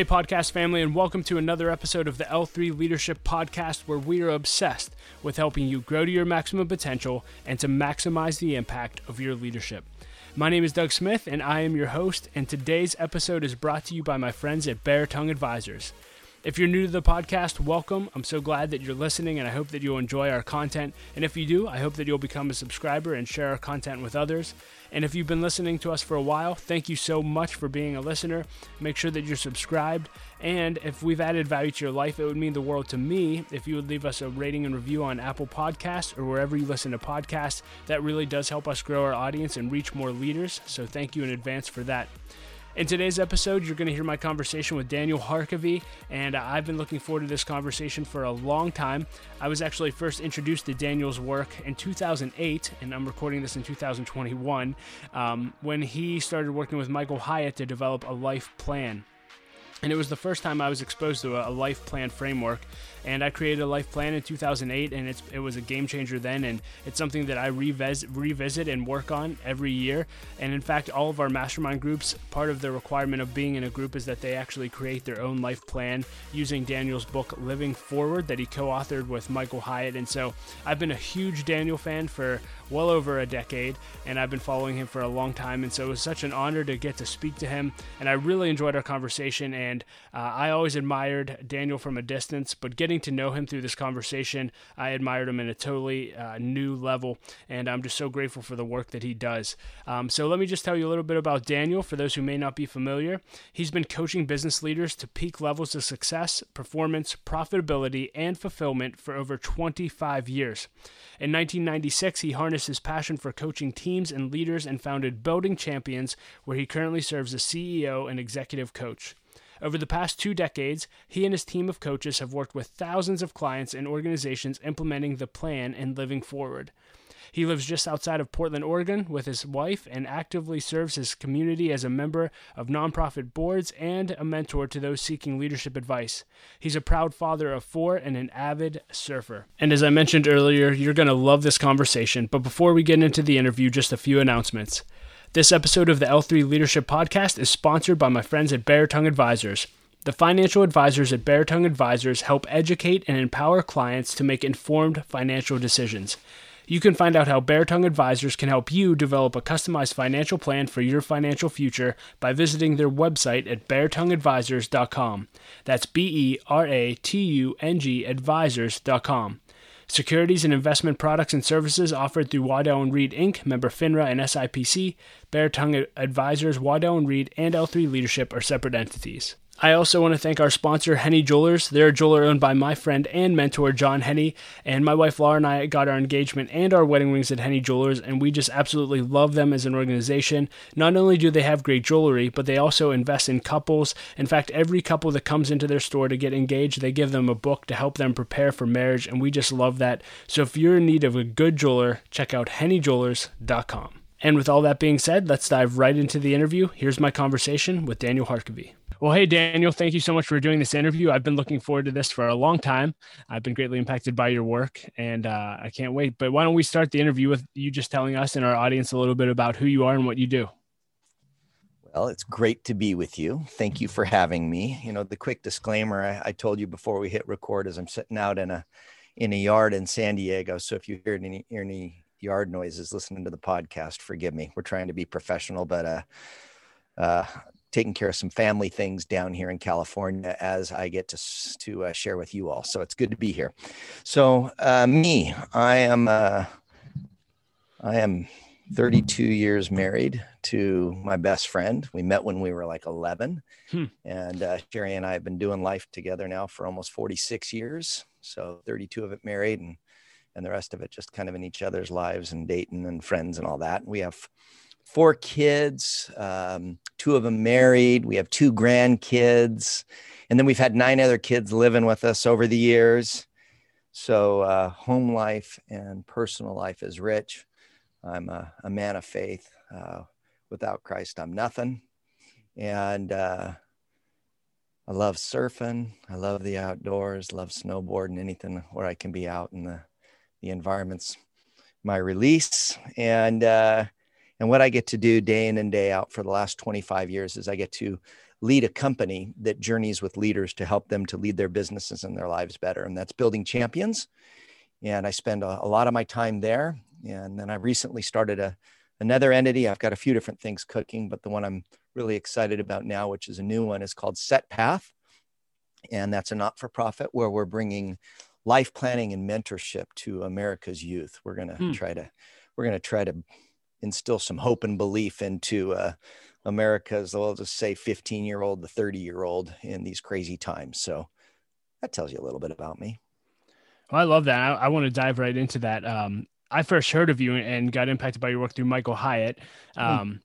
Hey, podcast family, and welcome to another episode of the L3 Leadership Podcast, where we are obsessed with helping you grow to your maximum potential and to maximize the impact of your leadership. My name is Doug Smith, and I am your host, and today's episode is brought to you by my friends at Beratung Advisors. If you're new to the podcast, welcome. I'm so glad that you're listening, and I hope that you'll enjoy our content. And if you do, I hope that you'll become a subscriber and share our content with others. And if you've been listening to us for a while, thank you so much for being a listener. Make sure that you're subscribed. And if we've added value to your life, it would mean the world to me if you would leave us a rating and review on Apple Podcasts or wherever you listen to podcasts. That really does help us grow our audience and reach more leaders. So thank you in advance for that. In today's episode, you're going to hear my conversation with Daniel Harkavy, and I've been looking forward to this conversation for a long time. I was actually first introduced to Daniel's work in 2008, and I'm recording this in 2021, um, when he started working with Michael Hyatt to develop a life plan. And it was the first time I was exposed to a life plan framework. And I created a life plan in 2008, and it was a game changer then. And it's something that I revis- revisit and work on every year. And in fact, all of our mastermind groups, part of the requirement of being in a group is that they actually create their own life plan using Daniel's book, Living Forward, that he co authored with Michael Hyatt. And so I've been a huge Daniel fan for well over a decade, and I've been following him for a long time. And so it was such an honor to get to speak to him. And I really enjoyed our conversation. And uh, I always admired Daniel from a distance, but getting to know him through this conversation, I admired him in a totally uh, new level. And I'm just so grateful for the work that he does. Um, so let me just tell you a little bit about Daniel for those who may not be familiar. He's been coaching business leaders to peak levels of success, performance, profitability, and fulfillment for over 25 years. In 1996, he harnessed his passion for coaching teams and leaders and founded Building Champions, where he currently serves as CEO and executive coach. Over the past two decades, he and his team of coaches have worked with thousands of clients and organizations implementing the plan and living forward. He lives just outside of Portland, Oregon, with his wife and actively serves his community as a member of nonprofit boards and a mentor to those seeking leadership advice. He's a proud father of four and an avid surfer. And as I mentioned earlier, you're going to love this conversation. But before we get into the interview, just a few announcements. This episode of the L3 Leadership Podcast is sponsored by my friends at Beratung Advisors. The financial advisors at Beratung Advisors help educate and empower clients to make informed financial decisions. You can find out how Beratung Advisors can help you develop a customized financial plan for your financial future by visiting their website at beratungadvisors.com. That's B E R A T U N G advisors.com. Securities and investment products and services offered through Waddell & Reed Inc., member FINRA and SIPC. Beratung Advisors, Waddell & Reed, and L3 Leadership are separate entities. I also want to thank our sponsor, Henne Jewelers. They're a jeweler owned by my friend and mentor, John Henne. And my wife, Laura, and I got our engagement and our wedding rings at Henne Jewelers, and we just absolutely love them as an organization. Not only do they have great jewelry, but they also invest in couples. In fact, every couple that comes into their store to get engaged, they give them a book to help them prepare for marriage, and we just love that. So if you're in need of a good jeweler, check out hennejewelers.com. And with all that being said, let's dive right into the interview. Here's my conversation with Daniel Harkavy. Well, hey, Daniel, thank you so much for doing this interview. I've been looking forward to this for a long time. I've been greatly impacted by your work and uh, I can't wait. But why don't we start the interview with you just telling us and our audience a little bit about who you are and what you do? Well, it's great to be with you. Thank you for having me. You know, the quick disclaimer I, I told you before we hit record is I'm sitting out in a in a yard in San Diego. So if you hear any any yard noises listening to the podcast, forgive me. We're trying to be professional, but uh, uh, taking care of some family things down here in California as I get to to uh, share with you all. So it's good to be here. So uh, me, I am uh, I am 32 years married to my best friend. We met when we were like 11, hmm. and uh, Sherry and I have been doing life together now for almost 46 years. So 32 of it married, and and the rest of it just kind of in each other's lives and dating and friends and all that. We have four kids, um, two of them married. We have two grandkids. And then we've had nine other kids living with us over the years. So, uh, home life and personal life is rich. I'm a, a man of faith. Uh, without Christ, I'm nothing. And uh, I love surfing. I love the outdoors, love snowboarding, anything where I can be out in the, the environments, my release. And uh, and what I get to do day in and day out for the last 25 years is I get to lead a company that journeys with leaders to help them to lead their businesses and their lives better. And that's building champions. And I spend a, a lot of my time there. And then I recently started a, another entity. I've got a few different things cooking, but the one I'm really excited about now, which is a new one, is called Set Path. And that's a not for profit where we're bringing life planning and mentorship to America's youth. We're going to hmm. try to, we're going to try to instill some hope and belief into uh, America's, I'll just say 15 year old to 30 year old in these crazy times. So that tells you a little bit about me. Well, I love that. I, I want to dive right into that. Um, I first heard of you and got impacted by your work through Michael Hyatt. Hmm. Um,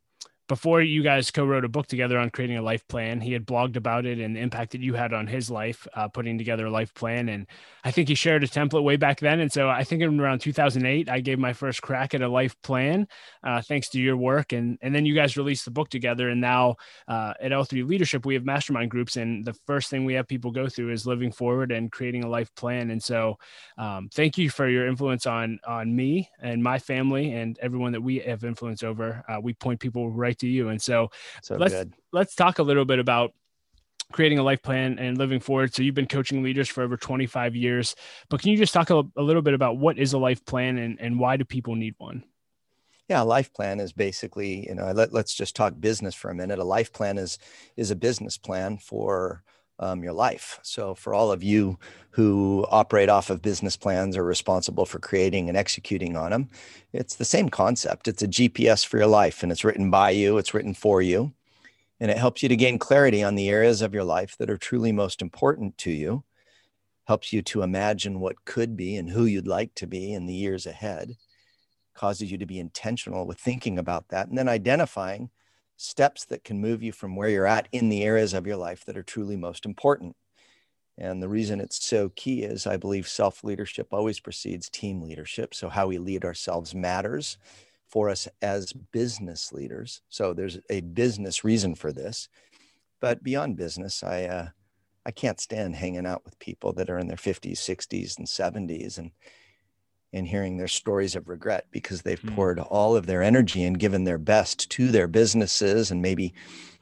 before you guys co-wrote a book together on creating a life plan he had blogged about it and the impact that you had on his life uh, putting together a life plan. And i think he shared a template way back then. And so i think in around 2008 i gave my first crack at a life plan uh, thanks to your work. And and then you guys released the book together. And now uh, at l3 leadership we have mastermind groups. And the first thing we have people go through is living forward and creating a life plan. And so um, thank you for your influence on on me and my family and everyone that we have influence over. Uh, we point people right to you. And so, so let's good. let's talk a little bit about creating a life plan and living forward. So you've been coaching leaders for over 25 years, but can you just talk a, a little bit about what is a life plan and, and why do people need one? Yeah, a life plan is basically, you know, let, let's just talk business for a minute. A life plan is is a business plan for um, your life. So, for all of you who operate off of business plans or responsible for creating and executing on them, it's the same concept. It's a GPS for your life, and it's written by you, it's written for you, and it helps you to gain clarity on the areas of your life that are truly most important to you. Helps you to imagine what could be and who you'd like to be in the years ahead. Causes you to be intentional with thinking about that and then identifying steps that can move you from where you're at in the areas of your life that are truly most important. And the reason it's so key is I believe self leadership always precedes team leadership. So, how we lead ourselves matters for us as business leaders. So, there's a business reason for this. But beyond business, I, uh, I can't stand hanging out with people that are in their 50s, 60s, and 70s and and hearing their stories of regret because they've mm. poured all of their energy and given their best to their businesses and maybe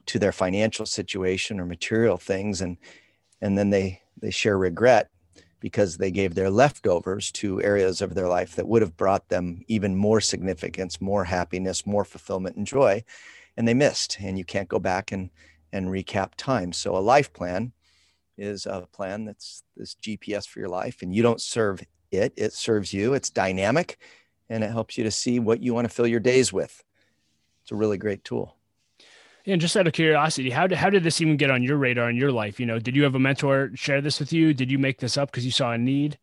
to their financial situation or material things and and then they they share regret because they gave their leftovers to areas of their life that would have brought them even more significance, more happiness, more fulfillment and joy and they missed and you can't go back and and recap time. So a life plan is a plan that's this GPS for your life and you don't serve it. It serves you, it's dynamic, and it helps you to see what you want to fill your days with. It's a really great tool. And just out of curiosity, how did, how did this even get on your radar in your life? You know, did you have a mentor share this with you? Did you make this up because you saw a need?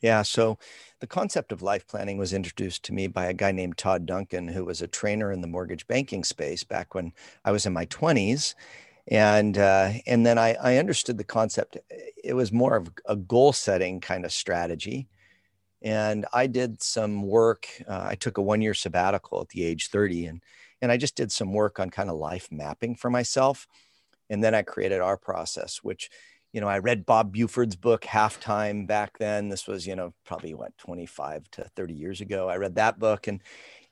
Yeah. So the concept of life planning was introduced to me by a guy named Todd Duncan, who was a trainer in the mortgage banking space back when I was in my 20s and uh, and then I, I understood the concept. It was more of a goal setting kind of strategy, and I did some work. Uh, I took a one year sabbatical at the age 30 and, and I just did some work on kind of life mapping for myself. And then I created our process, which, you know, I read Bob Buford's book Halftime back then. This was, you know, probably what, 25 to 30 years ago. I read that book and,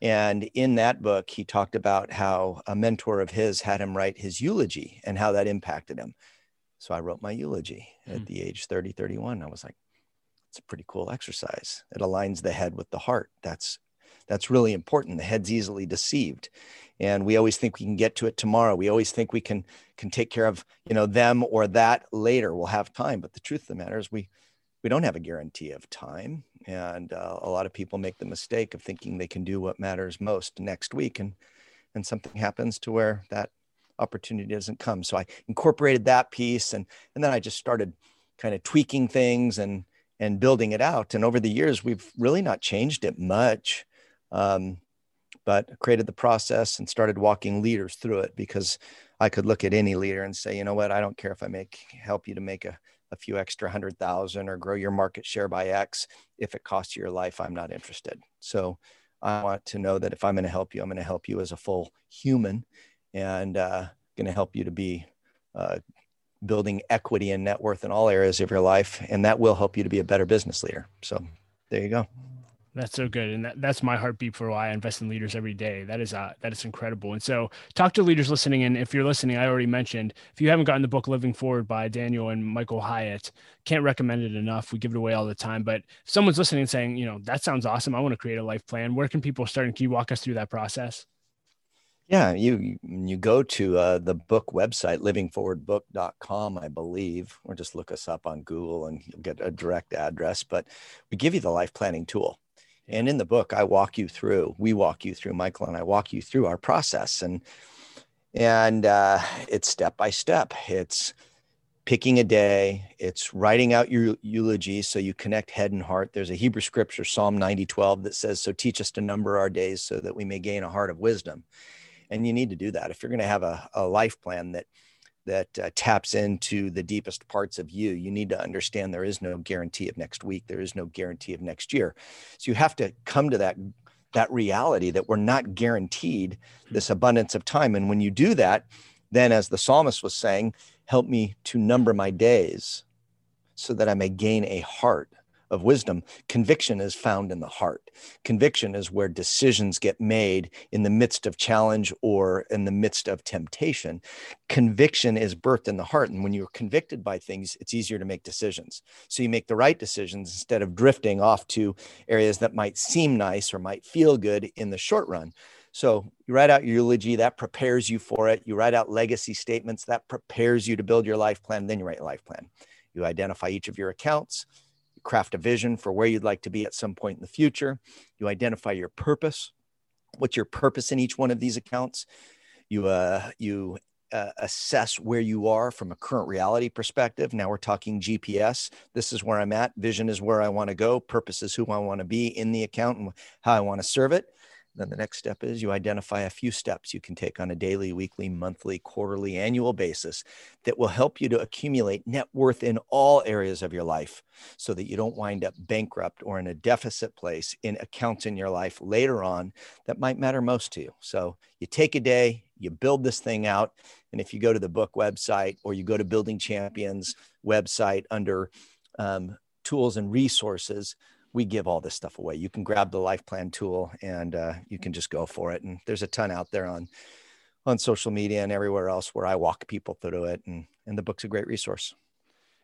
and in that book, he talked about how a mentor of his had him write his eulogy and how that impacted him. So I wrote my eulogy at hmm. the age 30, 31. I was like, it's a pretty cool exercise. It aligns the head with the heart. That's that's really important. The head's easily deceived, and we always think we can get to it tomorrow. We always think we can can take care of you know them or that later. We'll have time, but the truth of the matter is we we don't have a guarantee of time, and uh, a lot of people make the mistake of thinking they can do what matters most next week, and and something happens to where that opportunity doesn't come. So I incorporated that piece, and and then I just started kind of tweaking things and and building it out. And over the years, we've really not changed it much, um, but created the process and started walking leaders through it because I could look at any leader and say, you know what, I don't care if I make help you to make a, a few extra hundred thousand or grow your market share by X. If it costs you your life, I'm not interested. So I want to know that if I'm going to help you, I'm going to help you as a full human and uh, going to help you to be uh, building equity and net worth in all areas of your life. And that will help you to be a better business leader. So there you go. That's so good, and that, that's my heartbeat for why I invest in leaders every day. That is uh, that is incredible. And so, talk to leaders listening. And if you're listening, I already mentioned if you haven't gotten the book "Living Forward" by Daniel and Michael Hyatt, can't recommend it enough. We give it away all the time. But if someone's listening and saying, you know, that sounds awesome. I want to create a life plan. Where can people start? And can you walk us through that process? Yeah, you you go to uh, the book website, livingforwardbook.com, I believe, or just look us up on Google and you'll get a direct address. But we give you the life planning tool. And in the book, I walk you through, we walk you through, Michael and I walk you through our process. And and uh, it's step by step. It's picking a day, it's writing out your eulogy so you connect head and heart. There's a Hebrew scripture, Psalm 90, 12, that says, So teach us to number our days so that we may gain a heart of wisdom and you need to do that. If you're going to have a, a life plan that that uh, taps into the deepest parts of you you need to understand there is no guarantee of next week there is no guarantee of next year. So you have to come to that that reality that we're not guaranteed this abundance of time. And when you do that then as the psalmist was saying help me to number my days so that i may gain a heart of wisdom, conviction is found in the heart. Conviction is where decisions get made in the midst of challenge or in the midst of temptation. Conviction is birthed in the heart. And when you're convicted by things, it's easier to make decisions. So you make the right decisions instead of drifting off to areas that might seem nice or might feel good in the short run. So you write out your eulogy, that prepares you for it. You write out legacy statements, that prepares you to build your life plan. Then you write your life plan. You identify each of your accounts craft a vision for where you'd like to be at some point in the future. You identify your purpose. What's your purpose in each one of these accounts? You uh, you uh, assess where you are from a current reality perspective. Now we're talking GPS. This is where I'm at. Vision is where I want to go. Purpose is who I want to be in the account and how I want to serve it. Then the next step is you identify a few steps you can take on a daily, weekly, monthly, quarterly, annual basis that will help you to accumulate net worth in all areas of your life so that you don't wind up bankrupt or in a deficit place in accounts in your life later on that might matter most to you. So you take a day, you build this thing out. And if you go to the book website or you go to Building Champions website under um, tools and resources, we give all this stuff away. You can grab the life plan tool and uh, you can just go for it. And there's a ton out there on on social media and everywhere else where I walk people through it. And and the book's a great resource.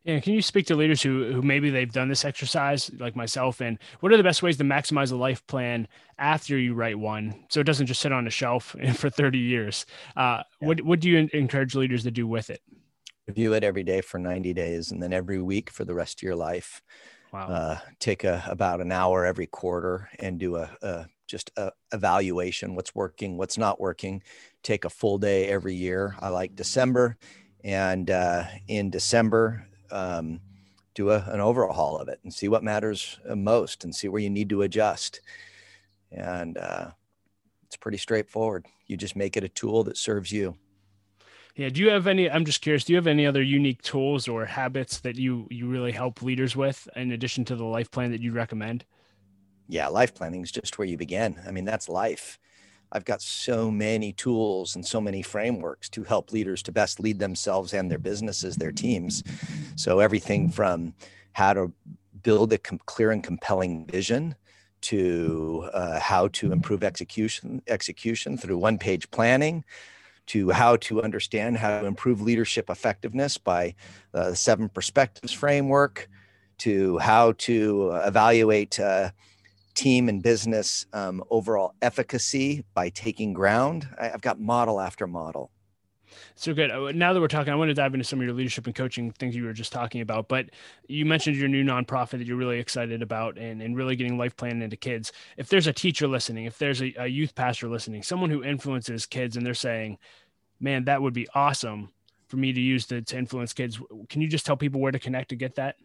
Yeah, can you speak to leaders who who maybe they've done this exercise like myself? And what are the best ways to maximize a life plan after you write one, so it doesn't just sit on a shelf for 30 years? Uh, yeah. What what do you encourage leaders to do with it? Review it every day for 90 days, and then every week for the rest of your life. Wow. Uh, take a, about an hour every quarter and do a, a just a evaluation what's working what's not working. Take a full day every year. I like december and uh, in december um, do a, an overhaul of it and see what matters uh, most and see where you need to adjust. And uh, it's pretty straightforward. You just make it a tool that serves you yeah. Do you have any? I'm just curious. Do you have any other unique tools or habits that you you really help leaders with, in addition to the life plan that you recommend? Yeah, life planning is just where you begin. I mean, that's life. I've got so many tools and so many frameworks to help leaders to best lead themselves and their businesses, their teams. So everything from how to build a clear and compelling vision to uh, how to improve execution execution through one page planning to how to understand how to improve leadership effectiveness by uh, the seven perspectives framework, to how to evaluate uh, team and business um, overall efficacy by taking ground. I, have got model after model. So good. Uh, now that we're talking, I want to dive into some of your leadership and coaching things you were just talking about. But you mentioned your new nonprofit that you're really excited about and, and really getting life planning into kids. If there's a teacher listening, if there's a, a youth pastor listening, someone who influences kids and they're saying, man, that would be awesome for me to use to, to influence kids. Can you just tell people where to connect to get that?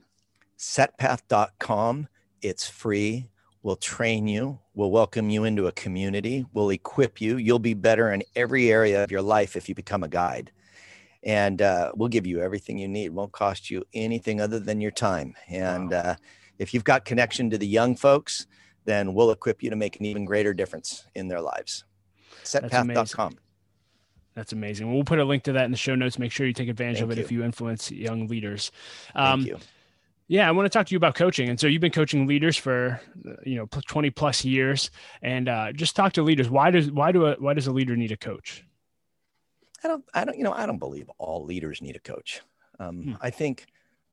Setpath.com. It's free. We'll train you. We'll welcome you into a community. We'll equip you. You'll be better in every area of your life if you become a guide. And uh, we'll give you everything you need. Won't cost you anything other than your time. And wow. uh, if you've got connection to the young folks, then we'll equip you to make an even greater difference in their lives. Setpath.com. That's amazing. We'll put a link to that in the show notes. Make sure you take advantage Thank of it you. if you influence young leaders. Um, Thank you Yeah, I want to talk to you about coaching. And so you've been coaching leaders for you know 20 plus years, and uh, just talk to leaders. Why does why do a, why does a leader need a coach? I don't I don't you know I don't believe all leaders need a coach. Um, hmm. I think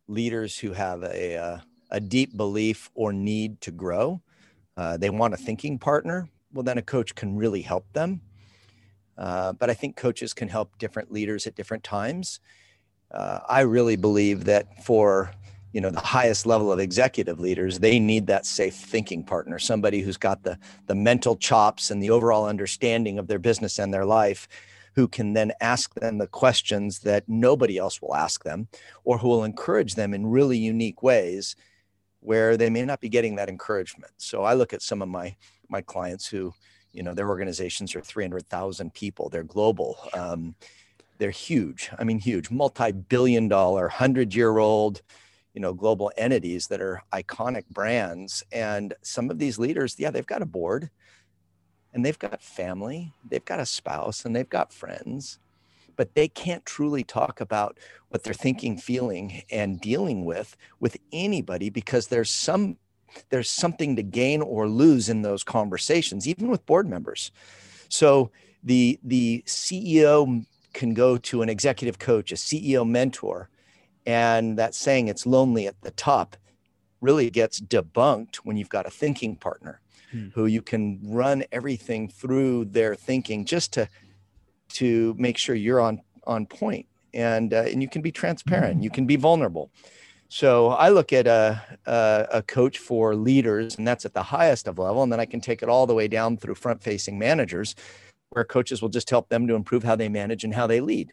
leaders who have a, a, uh, a deep belief or need to grow, uh, they want a thinking partner. Well, then a coach can really help them. Uh, but I think coaches can help different leaders at different times. Uh, I really believe that for you know the highest level of executive leaders they need that safe thinking partner somebody who's got the the mental chops and the overall understanding of their business and their life who can then ask them the questions that nobody else will ask them or who will encourage them in really unique ways where they may not be getting that encouragement. So i look at some of my my clients who you know their organizations are 300000 people. They're global. Um, they're huge. I mean huge. Multi-billion dollar 100 year old you know global entities that are iconic brands and some of these leaders yeah they've got a board and they've got family they've got a spouse and they've got friends but they can't truly talk about what they're thinking feeling and dealing with with anybody because there's some there's something to gain or lose in those conversations even with board members. So the the ceo can go to an executive coach a ceo mentor and that saying it's lonely at the top really gets debunked when you've got a thinking partner hmm. who you can run everything through their thinking just to to make sure you're on on point. And uh, and you can be transparent. You can be vulnerable. So i look at a, a, a coach for leaders and that's at the highest of level. And then i can take it all the way down through front facing managers where coaches will just help them to improve how they manage and how they lead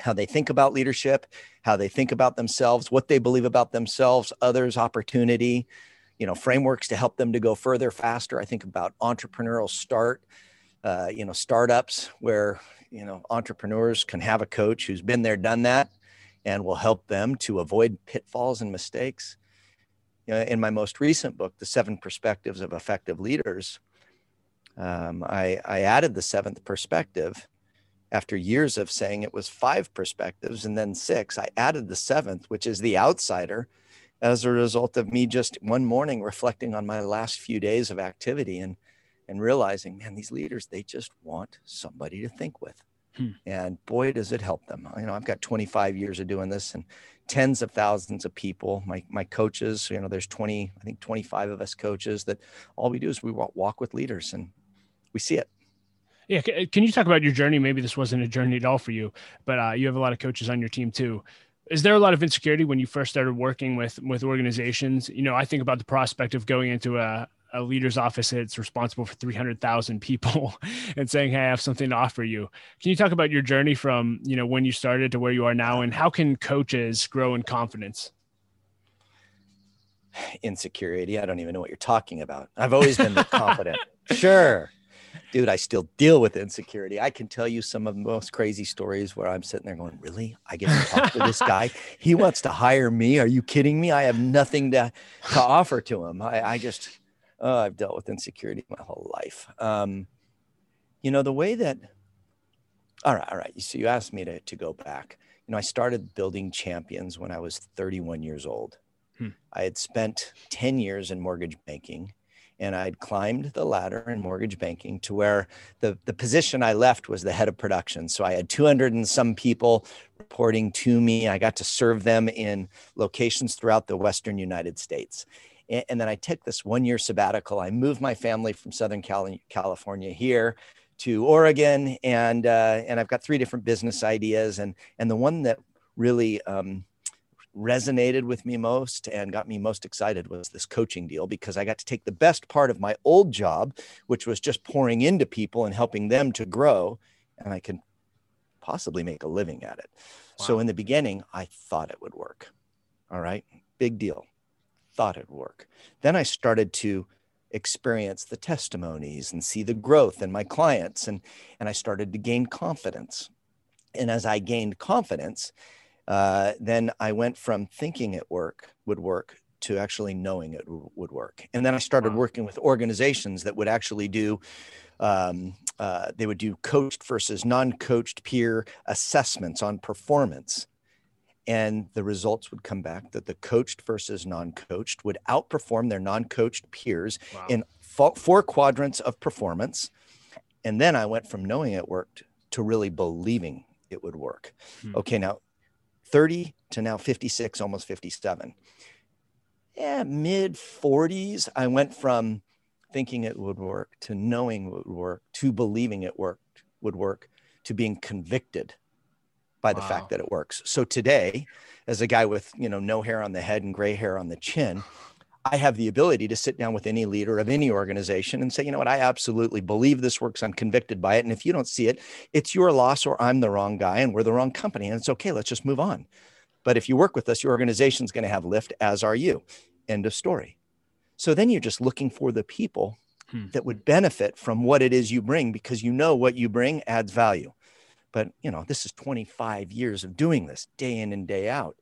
how they think about leadership, how they think about themselves, what they believe about themselves, others, opportunity, you know, frameworks to help them to go further, faster. I think about entrepreneurial start, uh, you know, startups where, you know, entrepreneurs can have a coach who's been there, done that, and will help them to avoid pitfalls and mistakes. You know, in my most recent book, The Seven Perspectives of Effective Leaders, um, I, I added the seventh perspective after years of saying it was five perspectives and then six, I added the seventh, which is the outsider, as a result of me just one morning reflecting on my last few days of activity and and realizing, man, these leaders, they just want somebody to think with. Hmm. And boy, does it help them. You know, I've got 25 years of doing this and tens of thousands of people. My my coaches, you know, there's 20, I think 25 of us coaches that all we do is we walk with leaders and we see it. Yeah, can you talk about your journey? Maybe this wasn't a journey at all for you, but uh, you have a lot of coaches on your team too. Is there a lot of insecurity when you first started working with with organizations? You know, I think about the prospect of going into a, a leader's office that's responsible for 300,000 people and saying, Hey, I have something to offer you. Can you talk about your journey from, you know, when you started to where you are now and how can coaches grow in confidence? Insecurity. I don't even know what you're talking about. I've always been confident. Sure dude, I still deal with insecurity. I can tell you some of the most crazy stories where I'm sitting there going, really? I get to talk to this guy. He wants to hire me. Are you kidding me? I have nothing to, to offer to him. I, I just, oh, I've dealt with insecurity my whole life. Um, you know, the way that, all right, all right. So you asked me to, to go back. You know, I started building champions when I was 31 years old. Hmm. I had spent 10 years in mortgage banking and I'd climbed the ladder in mortgage banking to where the, the position I left was the head of production. So I had 200 and some people reporting to me. I got to serve them in locations throughout the Western United States. And, and then I took this one year sabbatical. I moved my family from Southern California here to Oregon, and uh, and I've got three different business ideas, and and the one that really um, resonated with me most and got me most excited was this coaching deal because I got to take the best part of my old job, which was just pouring into people and helping them to grow, and I can possibly make a living at it. Wow. So in the beginning, I thought it would work. All right, big deal. Thought it would work. Then I started to experience the testimonies and see the growth in my clients and and I started to gain confidence. And as I gained confidence, uh, then I went from thinking it work would work to actually knowing it w- would work. And then I started working with organizations that would actually do, um, uh, they would do coached versus non coached peer assessments on performance. and the results would come back that the coached versus non-coached would outperform their non-coached peers wow. in four, four quadrants of performance and then i went from knowing it worked to really believing it would work hmm. okay now 30 to now 56 almost 57 yeah mid 40s i went from thinking it would work to knowing it would work to believing it worked would work to being convicted by the wow. fact that it works. So today, as a guy with, you know, no hair on the head and gray hair on the chin, I have the ability to sit down with any leader of any organization and say, you know what, I absolutely believe this works. I'm convicted by it. And if you don't see it, it's your loss or I'm the wrong guy and we're the wrong company. And it's okay. Let's just move on. But if you work with us, your organization is going to have lift, as are you. End of story. So then you're just looking for the people hmm. that would benefit from what it is you bring because you know what you bring adds value but you know this is 25 years of doing this day in and day out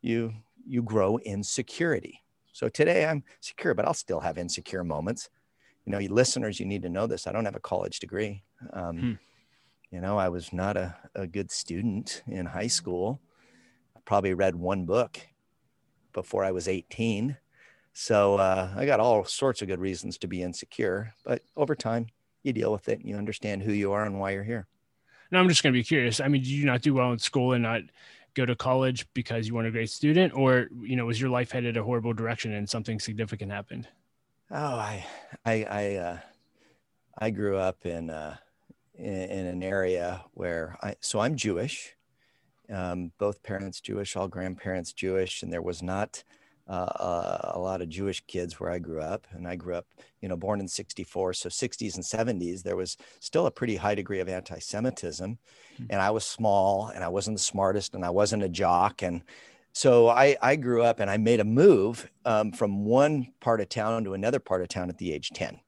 you you grow in security so today i'm secure but i'll still have insecure moments. You know you listeners you need to know this. I don't have a college degree. Um, hmm. you know i was not a, a good student in high school. I probably read one book before i was 18 so uh, i got all sorts of good reasons to be insecure but over time you deal with it and you understand who you are and why you're here. Now I'm just going to be curious. I mean, did you not do well in school and not go to college because you weren't a great student, or you know, was your life headed a horrible direction and something significant happened? Oh, I, I, I, uh, I grew up in, uh, in, in an area where I, so I'm Jewish, um, both parents Jewish, all grandparents Jewish, and there was not uh, a lot of Jewish kids where I grew up. And I grew up, you know, born in 64. So 60s and 70s, there was still a pretty high degree of anti Semitism. Mm-hmm. And I was small and I wasn't the smartest and I wasn't a jock. And so I, I grew up and I made a move um, from one part of town to another part of town at the age 10.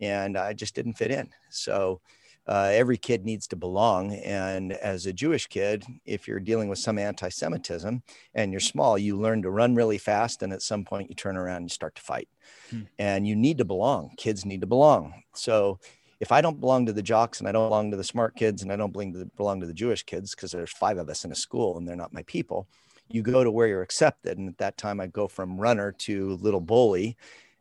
And I just didn't fit in. So uh, every kid needs to belong. And as a Jewish kid, if you're dealing with some anti Semitism and you're small, you learn to run really fast. And at some point, you turn around and you start to fight. Hmm. And you need to belong. Kids need to belong. So if I don't belong to the jocks and I don't belong to the smart kids and I don't belong to the, belong to the Jewish kids, because there's five of us in a school and they're not my people, you go to where you're accepted. And at that time, I go from runner to little bully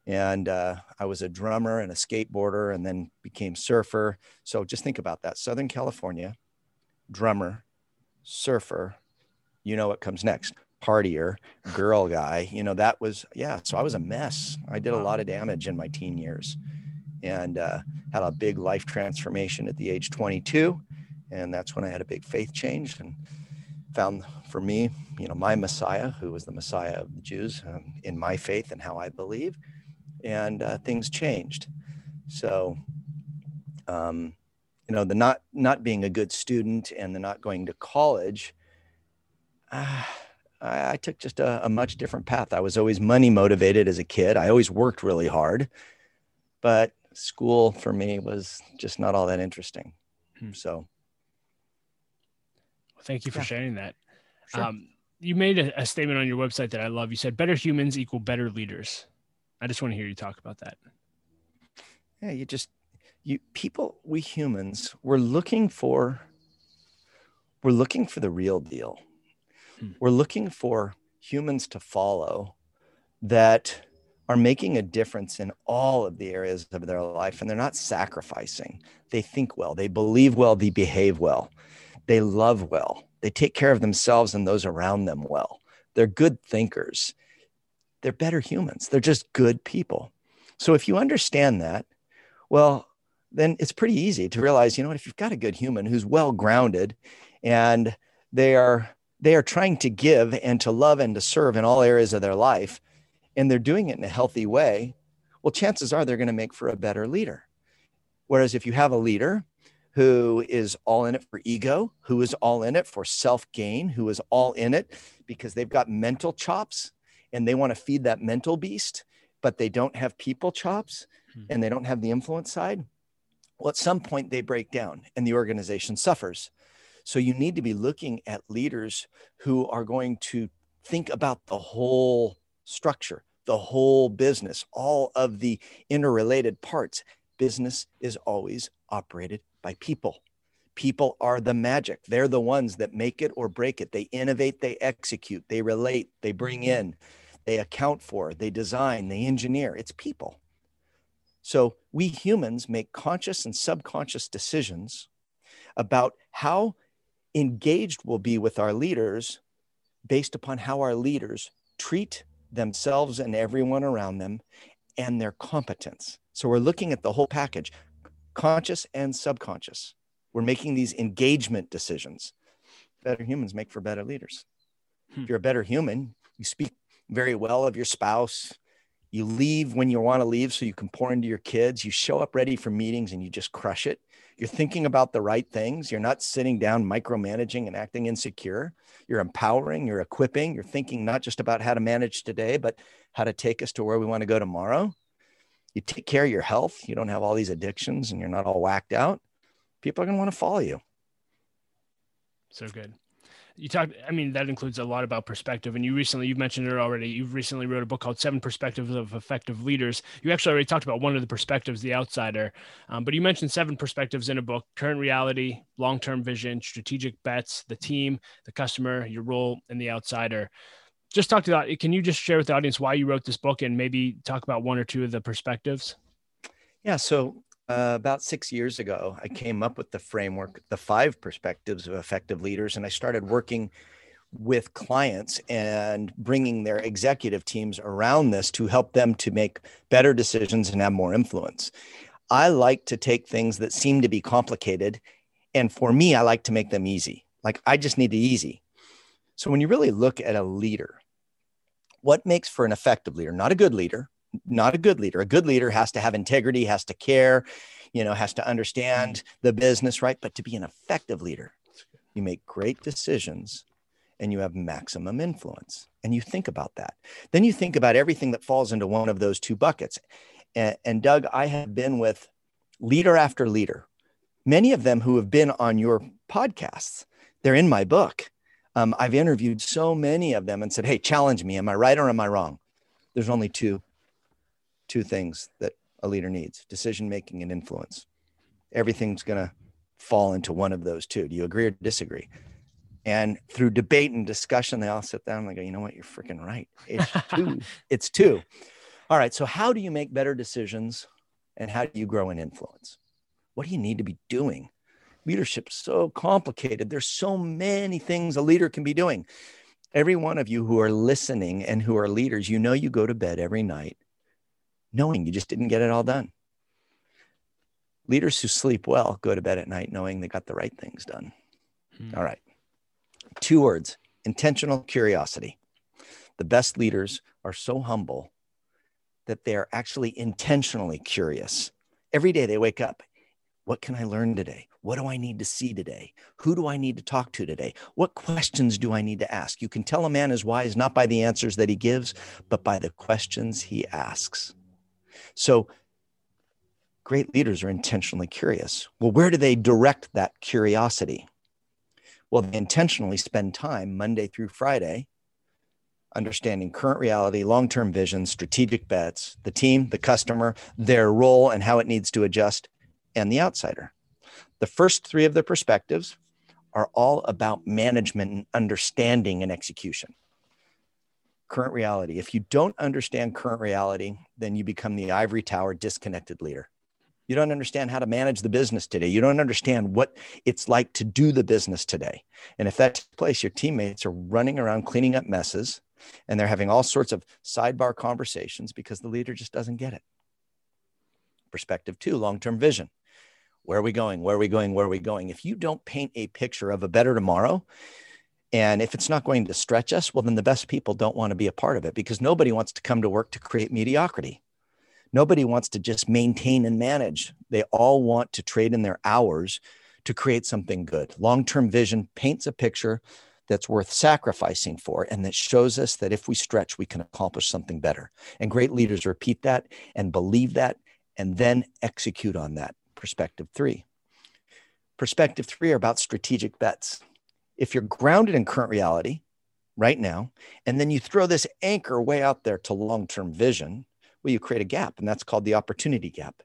and uh, I was a drummer and a skateboarder, and then became surfer. So just think about that: Southern California, drummer, surfer. You know what comes next? Partier, girl guy. You know that was yeah. So I was a mess. I did a lot of damage in my teen years, and uh, had a big life transformation at the age 22, and that's when I had a big faith change and found for me, you know, my Messiah, who was the Messiah of the Jews, um, in my faith and how I believe and uh, things changed. So, um, you know, the not not being a good student and the not going to college, uh, I, I, took just a, a, much different path. I was always money motivated as a kid. I always worked really hard, but school for me was just not all that interesting. Hmm. So, well, thank you for yeah. sharing that. Sure. Um, you made a, a statement on your website that I love. You said, "Better humans equal better leaders." I just want to hear you talk about that. Yeah, you just you people, we humans, we're looking for we're looking for the real deal. Hmm. We're looking for humans to follow that are making a difference in all of the areas of their life and they're not sacrificing. They think well, they believe well, they behave well, they love well, they take care of themselves and those around them well. They're good thinkers they're better humans. They're just good people. So if you understand that, well, then it's pretty easy to realize, you know what, if you've got a good human who's well grounded and they are they are trying to give and to love and to serve in all areas of their life and they're doing it in a healthy way, well, chances are they're going to make for a better leader. Whereas if you have a leader who is all in it for ego, who is all in it for self gain, who is all in it because they've got mental chops, and they want to feed that mental beast, but they don't have people chops hmm. and they don't have the influence side, well, at some point they break down and the organization suffers. So you need to be looking at leaders who are going to think about the whole structure, the whole business, all of the interrelated parts. Business is always operated by people People are the magic. They're the ones that make it or break it. They innovate, they execute, they relate, they bring in, they account for, they design, they engineer. It's people. So we humans make conscious and subconscious decisions about how engaged we'll be with our leaders based upon how our leaders treat themselves and everyone around them and their competence. So we're looking at the whole package, conscious and subconscious. We're making these engagement decisions. Better humans make for better leaders. Hmm. If you're a better human, you speak very well of your spouse. You leave when you want to leave so you can pour into your kids. You show up ready for meetings and you just crush it. You're thinking about the right things. You're not sitting down micromanaging and acting insecure. You're empowering, you're equipping, you're thinking not just about how to manage today, but how to take us to where we want to go tomorrow. You take care of your health. You don't have all these addictions and you're not all whacked out. People are going to want to follow you. So good you talked i mean that includes a lot about perspective and you recently you've mentioned it already you've recently wrote a book called seven perspectives of effective leaders. You actually already talked about one of the perspectives the outsider um, but you mentioned seven perspectives in a book current reality long-term vision strategic bets the team the customer your role and the outsider. Just talk to that can you just share with the audience why you wrote this book and maybe talk about one or two of the perspectives? Yeah so uh, about six years ago, I mm-hmm. came up with the framework, mm-hmm. the five perspectives of effective leaders, and I started mm-hmm. working with clients and bringing their executive teams around this to help them to make better decisions and have more influence. I like to take things that seem to be complicated, and for me, I like to make them easy. Like I just need it easy. So when you really look at a leader, what makes for an effective leader? Not a good leader, not a good leader. A good leader has to have integrity, has to care, you know, has to understand mm. the business, right? But to be an effective leader, you make great decisions and you have maximum influence. And you think about that. Then you think about everything that falls into one of those two buckets. And, and Doug, I have been with leader after leader, many of them who have been on your podcasts. They're in my book. Um, I've interviewed so many of them and said, Hey, challenge me. Am I right or am I wrong? There's only two two things that a leader needs decision making and influence. Everything's going to fall into one of those two. Do you agree or disagree? And through debate and discussion, they all sit down and they go, you know what? You're freaking right. It's two. it's two. All right. So, how do you make better decisions and how do you grow in influence? What do you need to be doing? Leadership's so complicated. There's so many things a leader can be doing. Every one of you who are listening and who are leaders, you know you go to bed every night knowing you just didn't get it all done. Leaders who sleep well go to bed at night knowing they got the right things done. Hmm. All right. Two words intentional curiosity. The best leaders are so humble that they're actually intentionally curious. Every day they wake up. What can I learn today? What do I need to see today? Who do I need to talk to today? What questions do I need to ask? You can tell a man is wise not by the answers that he gives, but by the questions he asks. So great leaders are intentionally curious. Well, where do they direct that curiosity? Well, they intentionally spend time Monday through Friday understanding current reality, long term vision, strategic bets, the team, the customer, their role, and how it needs to adjust, and the outsider. The first three of the perspectives are all about management and understanding and execution current reality. If you don't understand current reality, then you become the ivory tower disconnected leader. You don't understand how to manage the business today. You don't understand what it's like to do the business today. And if that takes place, your teammates are running around cleaning up messes and they're having all sorts of sidebar conversations because the leader just doesn't get it. Perspective two, long term vision. Where are we going? Where are we going? Where are we going? If you don't paint a picture of a better tomorrow, and if it's not going to stretch us, well, then the best people don't want to be a part of it because nobody wants to come to work to create mediocrity. Nobody wants to just maintain and manage. They all want to trade in their hours to create something good. Long term vision paints a picture that's worth sacrificing for and that shows us that if we stretch, we can accomplish something better. And great leaders repeat that and believe that and then execute on that. Perspective three. Perspective three are about strategic bets if you're grounded in current reality right now, and then you throw this anchor way out there to long term vision, well, you create a gap, and that's called the opportunity gap.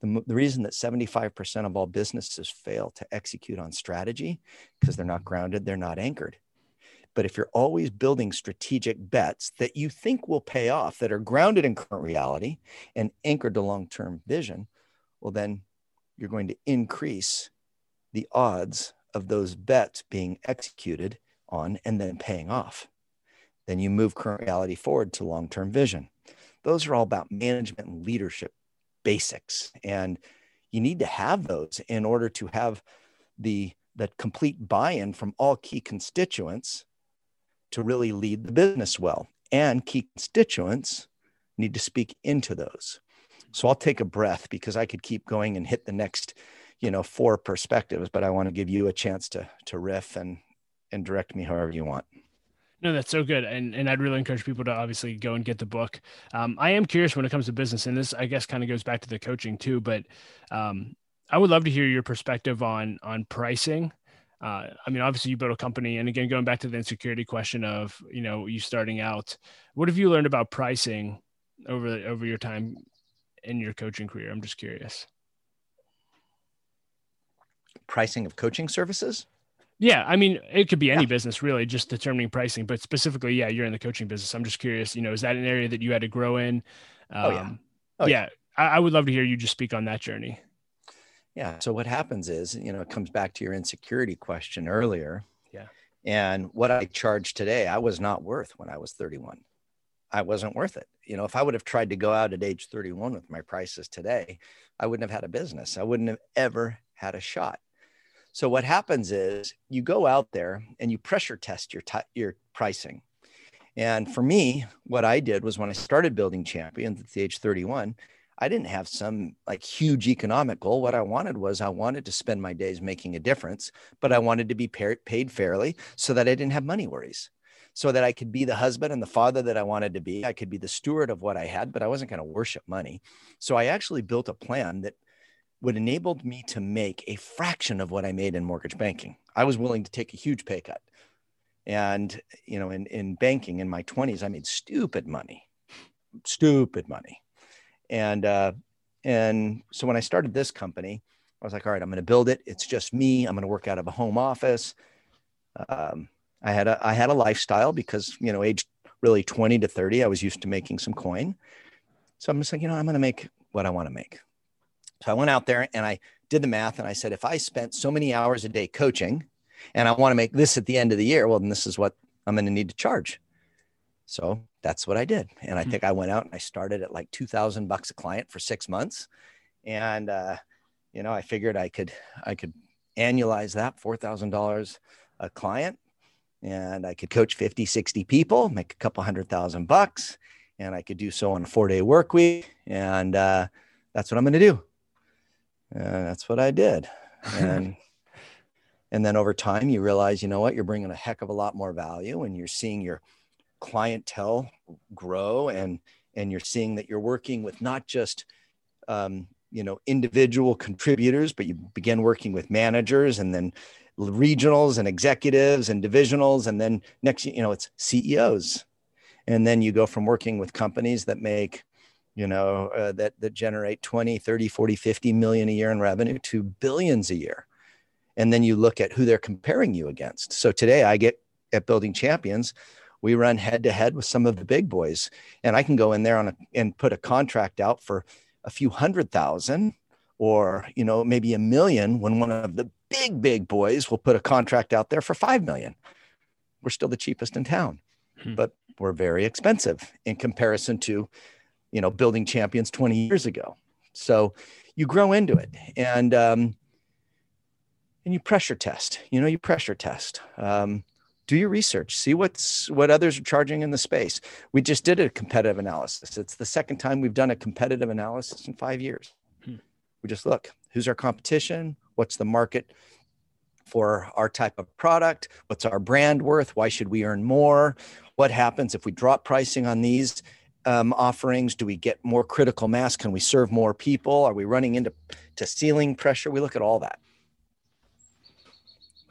The, the reason that 75% of all businesses fail to execute on strategy because they're not grounded, they're not anchored. But if you're always building strategic bets that you think will pay off, that are grounded in current reality and anchored to long term vision, well, then you're going to increase the odds of those bets being executed on and then paying off. Then you move current reality forward to long term vision. Those are all about management and leadership basics. And you need to have those in order to have the, the complete buy in from all key constituents to really lead the business well. And key constituents need to speak into those. So I'll take a breath because I could keep going and hit the next, you know, four perspectives, but I want to give you a chance to to riff and and direct me however you want. No, that's so good, and and I'd really encourage people to obviously go and get the book. Um, I am curious when it comes to business, and this I guess kind of goes back to the coaching too. But um, I would love to hear your perspective on on pricing uh, I mean, obviously you built a company, and again, going back to the insecurity question of you know you starting out, what have you learned about pricing over over your time in your coaching career? I'm just curious. Pricing of coaching services. Yeah, I mean, it could be any yeah. business really, just determining pricing, but specifically, yeah, you're in the coaching business. I'm just curious, you know, is that an area that you had to grow in? Um, oh yeah. Oh, yeah. yeah. I, I would love to hear you just speak on that journey. Yeah. So what happens is, you know, it comes back to your insecurity question earlier. Yeah. And what I charge today, I was not worth when I was 31. I wasn't worth it. You know, if I would have tried to go out at age 31 with my prices today, I wouldn't have had a business. I wouldn't have ever had a shot. So what happens is you go out there and you pressure test your t- your pricing. And for me, what I did was when I started building champions at the age 31, I didn't have some like huge economic goal. What I wanted was I wanted to spend my days making a difference, but I wanted to be paid fairly so that I didn't have money worries, so that I could be the husband and the father that I wanted to be. I could be the steward of what I had, but I wasn't going to worship money. So I actually built a plan that would enabled me to make a fraction of what I made in mortgage banking. I was willing to take a huge pay cut. And, you know, in, in banking in my 20s, I made stupid money, stupid money and uh, and so when I started this company, I was like, all right, I'm going to build it. It's just me. I'm going to work out of a home office. Um, I had a I had a lifestyle because you know, age really 20 to 30, I was used to making some coin. So I'm just like, you know, I'm going to make what I want to make. So I went out there and I did the math and I said, if I spent so many hours a day coaching and I want to make this at the end of the year, well, then this is what I'm going to need to charge. So that's what I did. And I hmm. think I went out and I started at like 2000 bucks a client for six months. And, uh, you know, I figured I could, I could annualize that $4,000 a client and I could coach 50, 60 people, make a couple hundred thousand bucks. And I could do so on a four day work week. And, uh, that's what I'm going to do. And that's what I did. And, and then over time you realize, you know what, you're bringing a heck of a lot more value and you're seeing your, clientele grow and and you're seeing that you're working with not just um, you know individual contributors but you begin working with managers and then regionals and executives and divisionals and then next you know it's ceos and then you go from working with companies that make you know uh, that that generate 20 30 40 50 million a year in revenue to billions a year. And then you look at who they're comparing you against. So today i get at building champions we run head to head with some of the big boys. And i can go in there on a, and put a contract out for a few hundred thousand or you know maybe a million when one of the big big boys will put a contract out there for 5 million. We're still the cheapest in town hmm. but we're very expensive in comparison to you know building champions 20 years ago. So you grow into it and um, and you pressure test you know you pressure test. Um, do your research see what's what others are charging in the space. We just did a competitive analysis. It's the second time we've done a competitive analysis in five years. Hmm. we just look who's our competition? What's the market for our type of product? What's our brand worth? Why should we earn more? What happens if we drop pricing on these um, offerings do we get more critical mass can we serve more people are we running into to ceiling pressure we look at all that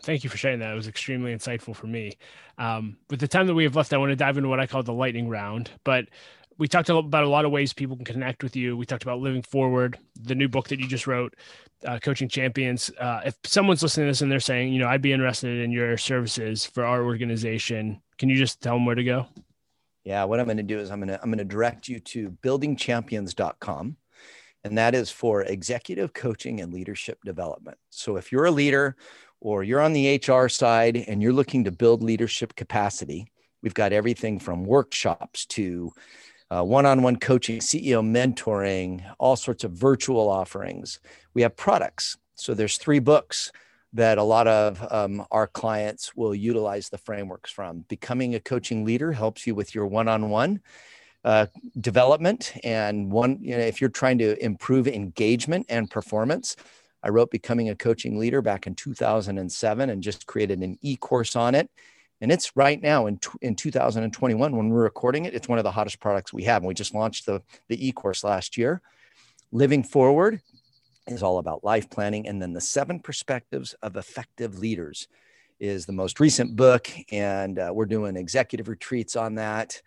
thank you for sharing that. It was extremely insightful for me. Um, with the time that we have left, I want to dive into what I call the lightning round. But we talked about a lot of ways people can connect with you. We talked about living forward, the new book that you just wrote, uh, coaching champions. Uh, if someone's listening to this and they're saying, you know, I'd be interested in your services for our organization, can you just tell them where to go? Yeah, what I'm going to do is I'm going to I'm going to direct you to buildingchampions.com and that is for executive coaching and leadership development. So if you're a leader or you're on the HR side and you're looking to build leadership capacity, we've got everything from workshops to uh, one-on-one coaching, CEO mentoring, all sorts of virtual offerings. We have products. So there's three books that a lot of um, our clients will utilize the frameworks from. Becoming a coaching leader helps you with your one-on-one uh, development, and one, you know, if you're trying to improve engagement and performance. I wrote Becoming a Coaching Leader back in 2007 and just created an e course on it. And it's right now in, in 2021 when we're recording it. It's one of the hottest products we have. And we just launched the, the e course last year. Living Forward is all about life planning. And then the seven perspectives of effective leaders is the most recent book. And uh, we're doing executive retreats on that.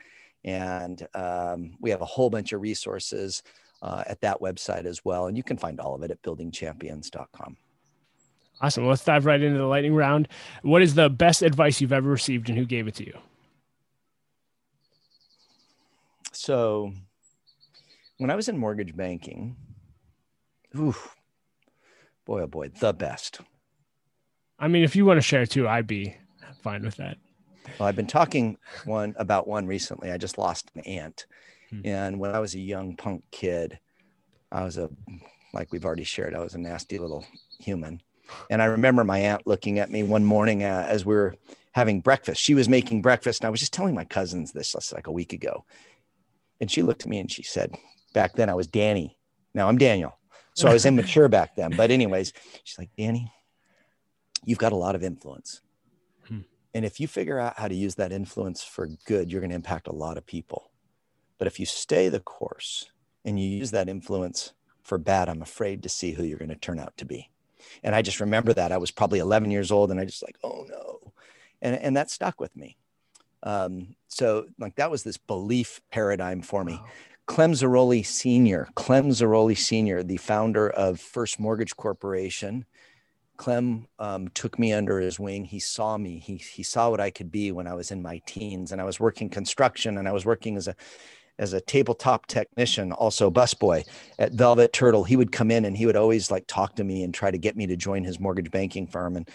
And um, we have a whole bunch of resources uh, at that website as well. And you can find all of it at buildingchampions.com. Awesome. Let's dive right into the lightning round. What is the best advice you've ever received and who gave it to you? So, when I was in mortgage banking, ooh, boy, oh boy, the best. I mean, if you want to share too, I'd be fine with that. Well, I've been talking one about one recently. I just lost an aunt. Hmm. And when I was a young punk kid, I was a, like we've already shared, I was a nasty little human. And I remember my aunt looking at me one morning uh, as we were having breakfast. She was making breakfast. And I was just telling my cousins this just like a week ago. And she looked at me and she said, back then I was Danny. Now I'm Daniel. So I was immature back then. But, anyways, she's like, Danny, you've got a lot of influence. Hmm. And if you figure out how to use that influence for good, you're going to impact a lot of people. But if you stay the course and you use that influence for bad, I'm afraid to see who you're going to turn out to be. And I just remember that I was probably 11 years old and I just like, oh no. And, and that stuck with me. Um, so like that was this belief paradigm for me. Clem Zaroli Sr., Clem Zaroli Sr., the founder of First Mortgage Corporation. Clem um, took me under his wing. He saw me. He, he saw what I could be when I was in my teens and I was working construction and I was working as a as a tabletop technician, also busboy at Velvet Turtle. He would come in and he would always like talk to me and try to get me to join his mortgage banking firm. And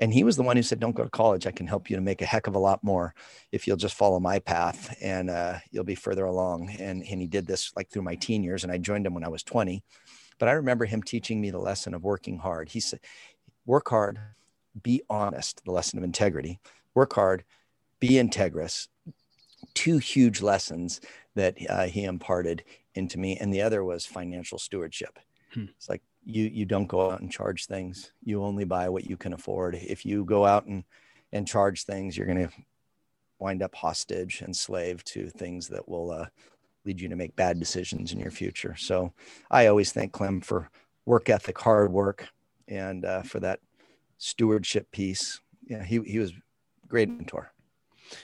and he was the one who said, "Don't go to college. I can help you to make a heck of a lot more if you'll just follow my path, and uh, you'll be further along." And and he did this like through my teen years, and I joined him when I was 20. But I remember him teaching me the lesson of working hard. He said, "Work hard, be honest." The lesson of integrity. Work hard, be integrous. Two huge lessons that uh, he imparted into me, and the other was financial stewardship. Hmm. It's like you you don't go out and charge things. You only buy what you can afford. If you go out and and charge things, you're going to wind up hostage and slave to things that will uh, lead you to make bad decisions in your future. So I always thank Clem for work ethic, hard work, and uh, for that stewardship piece. Yeah, he he was great mentor.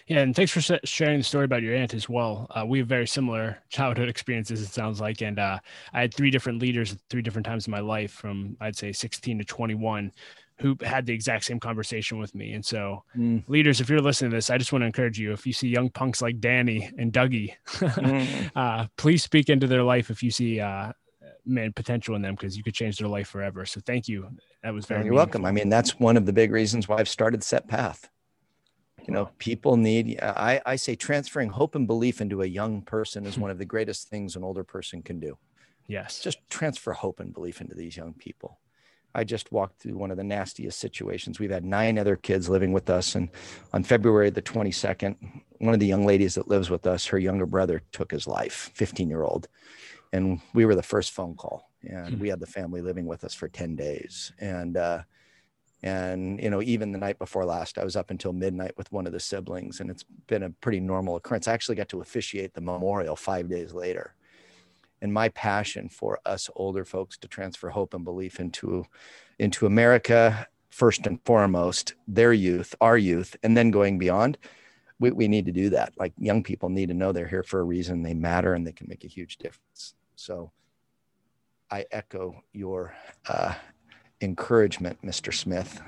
Yeah, and thanks for sharing the story about your aunt as well. Uh, we have very similar childhood experiences, it sounds like. And uh, I had three different leaders at three different times in my life from, I'd say, 16 to 21 who had the exact same conversation with me. And so, mm. leaders, if you're listening to this, I just want to encourage you if you see young punks like Danny and Dougie, mm. uh, please speak into their life if you see uh, man potential in them because you could change their life forever. So, thank you. That was very. You're welcome. I mean, that's one of the big reasons why I've started Set Path you know people need I, I say transferring hope and belief into a young person is one of the greatest things an older person can do. Yes. Just transfer hope and belief into these young people. I just walked through one of the nastiest situations. We've had nine other kids living with us and on february the 22nd one of the young ladies that lives with us her younger brother took his life 15 year old and we were the first phone call and hmm. we had the family living with us for 10 days. And uh, and, you know, even the night before last, I was up until midnight with one of the siblings, and it's been a pretty normal occurrence. I actually got to officiate the memorial five days later. And my passion for us older folks to transfer hope and belief into, into America, first and foremost, their youth, our youth, and then going beyond we, we need to do that. Like young people need to know they're here for a reason, they matter, and they can make a huge difference. So I echo your uh, encouragement, Mr. Smith.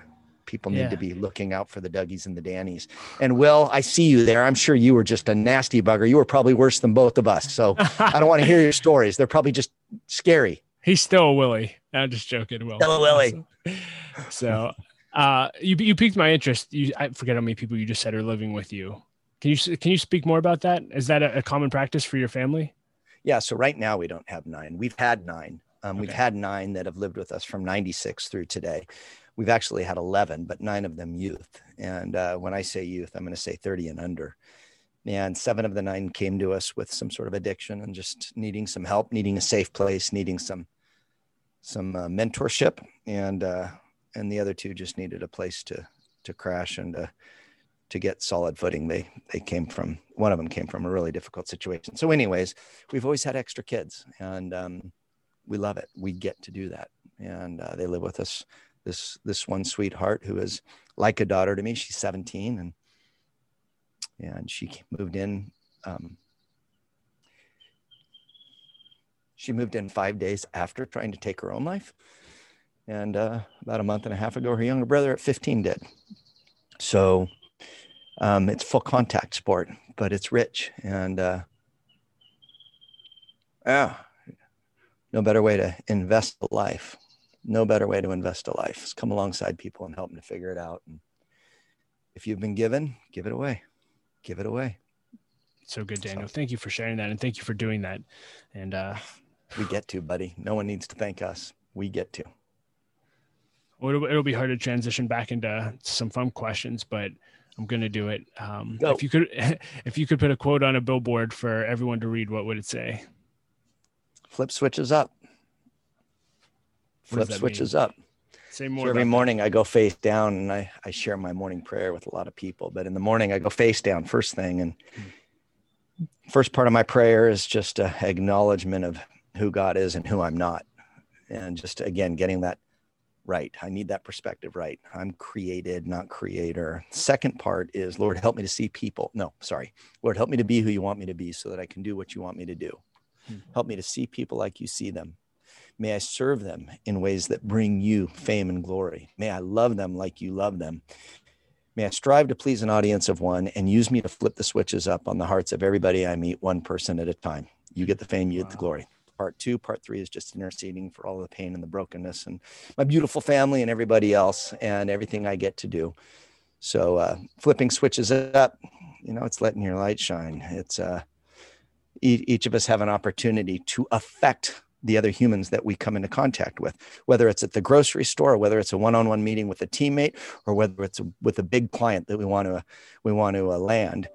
People need yeah. to be looking out for the Dougies and the Dannies. And Will, I see you there. I'm sure you were just a nasty bugger. You were probably worse than both of us. So I don't want to hear your stories. They're probably just scary. He's still a Willie. I'm just joking. Will. Still a Willie. So uh, you you piqued my interest. You I forget how many people you just said are living with you. Can you can you speak more about that? Is that a, a common practice for your family? Yeah. So right now we don't have nine. We've had nine. Um, okay. We've had nine that have lived with us from '96 through today. We've actually had 11, but nine of them youth. And uh, when I say youth, I'm going to say 30 and under. And seven of the nine came to us with some sort of addiction and just needing some help, needing a safe place, needing some some uh, mentorship, and uh, and the other two just needed a place to to crash and to to get solid footing. They they came from one of them came from a really difficult situation. So, anyways, we've always had extra kids, and um, we love it. We get to do that, and uh, they live with us. This this one sweetheart who is like a daughter to me. She's 17, and and she moved in. Um, she moved in five days after trying to take her own life. And uh, about a month and a half ago, her younger brother at 15 did. So um, it's full contact sport, but it's rich. And uh, yeah, no better way to invest a life. No better way to invest a life is come alongside people and help them to figure it out. And if you've been given, give it away. Give it away. So good, Daniel. So, thank you for sharing that, and thank you for doing that. And uh, we get to, buddy. No one needs to thank us. We get to well, it'll, it'll, be hard to transition back into some fun questions, but I'm going to do it. Um, if you could, if you could put a quote on a billboard for everyone to read, what would it say? Flip switches up. Flip switches mean? up. Say more. So every morning that. I go face down and I, I share my morning prayer with a lot of people, but in the morning I go face down first thing. And first part of my prayer is just a acknowledgement of who God is and who I'm not. And just again, getting that right. I need that perspective right. I'm created, not creator. Second part is, Lord, help me to see people. No, sorry. Lord, help me to be who you want me to be so that I can do what you want me to do. Hmm. Help me to see people like you see them. May I serve them in ways that bring you fame and glory. May I love them like you love them. May I strive to please an audience of one and use me to flip the switches up on the hearts of everybody I meet, one person at a time. You get the fame, you wow. get the glory part two. Part three is just interceding for all the pain and the brokenness and my beautiful family and everybody else and everything I get to do. So uh, flipping switches up, you know, it's letting your light shine. It's uh, each of us have an opportunity to affect the other humans that we come into contact with, whether it's at the grocery store, or whether it's a one-on-one meeting with a teammate, or whether it's with a big client that we want to we want to uh, land.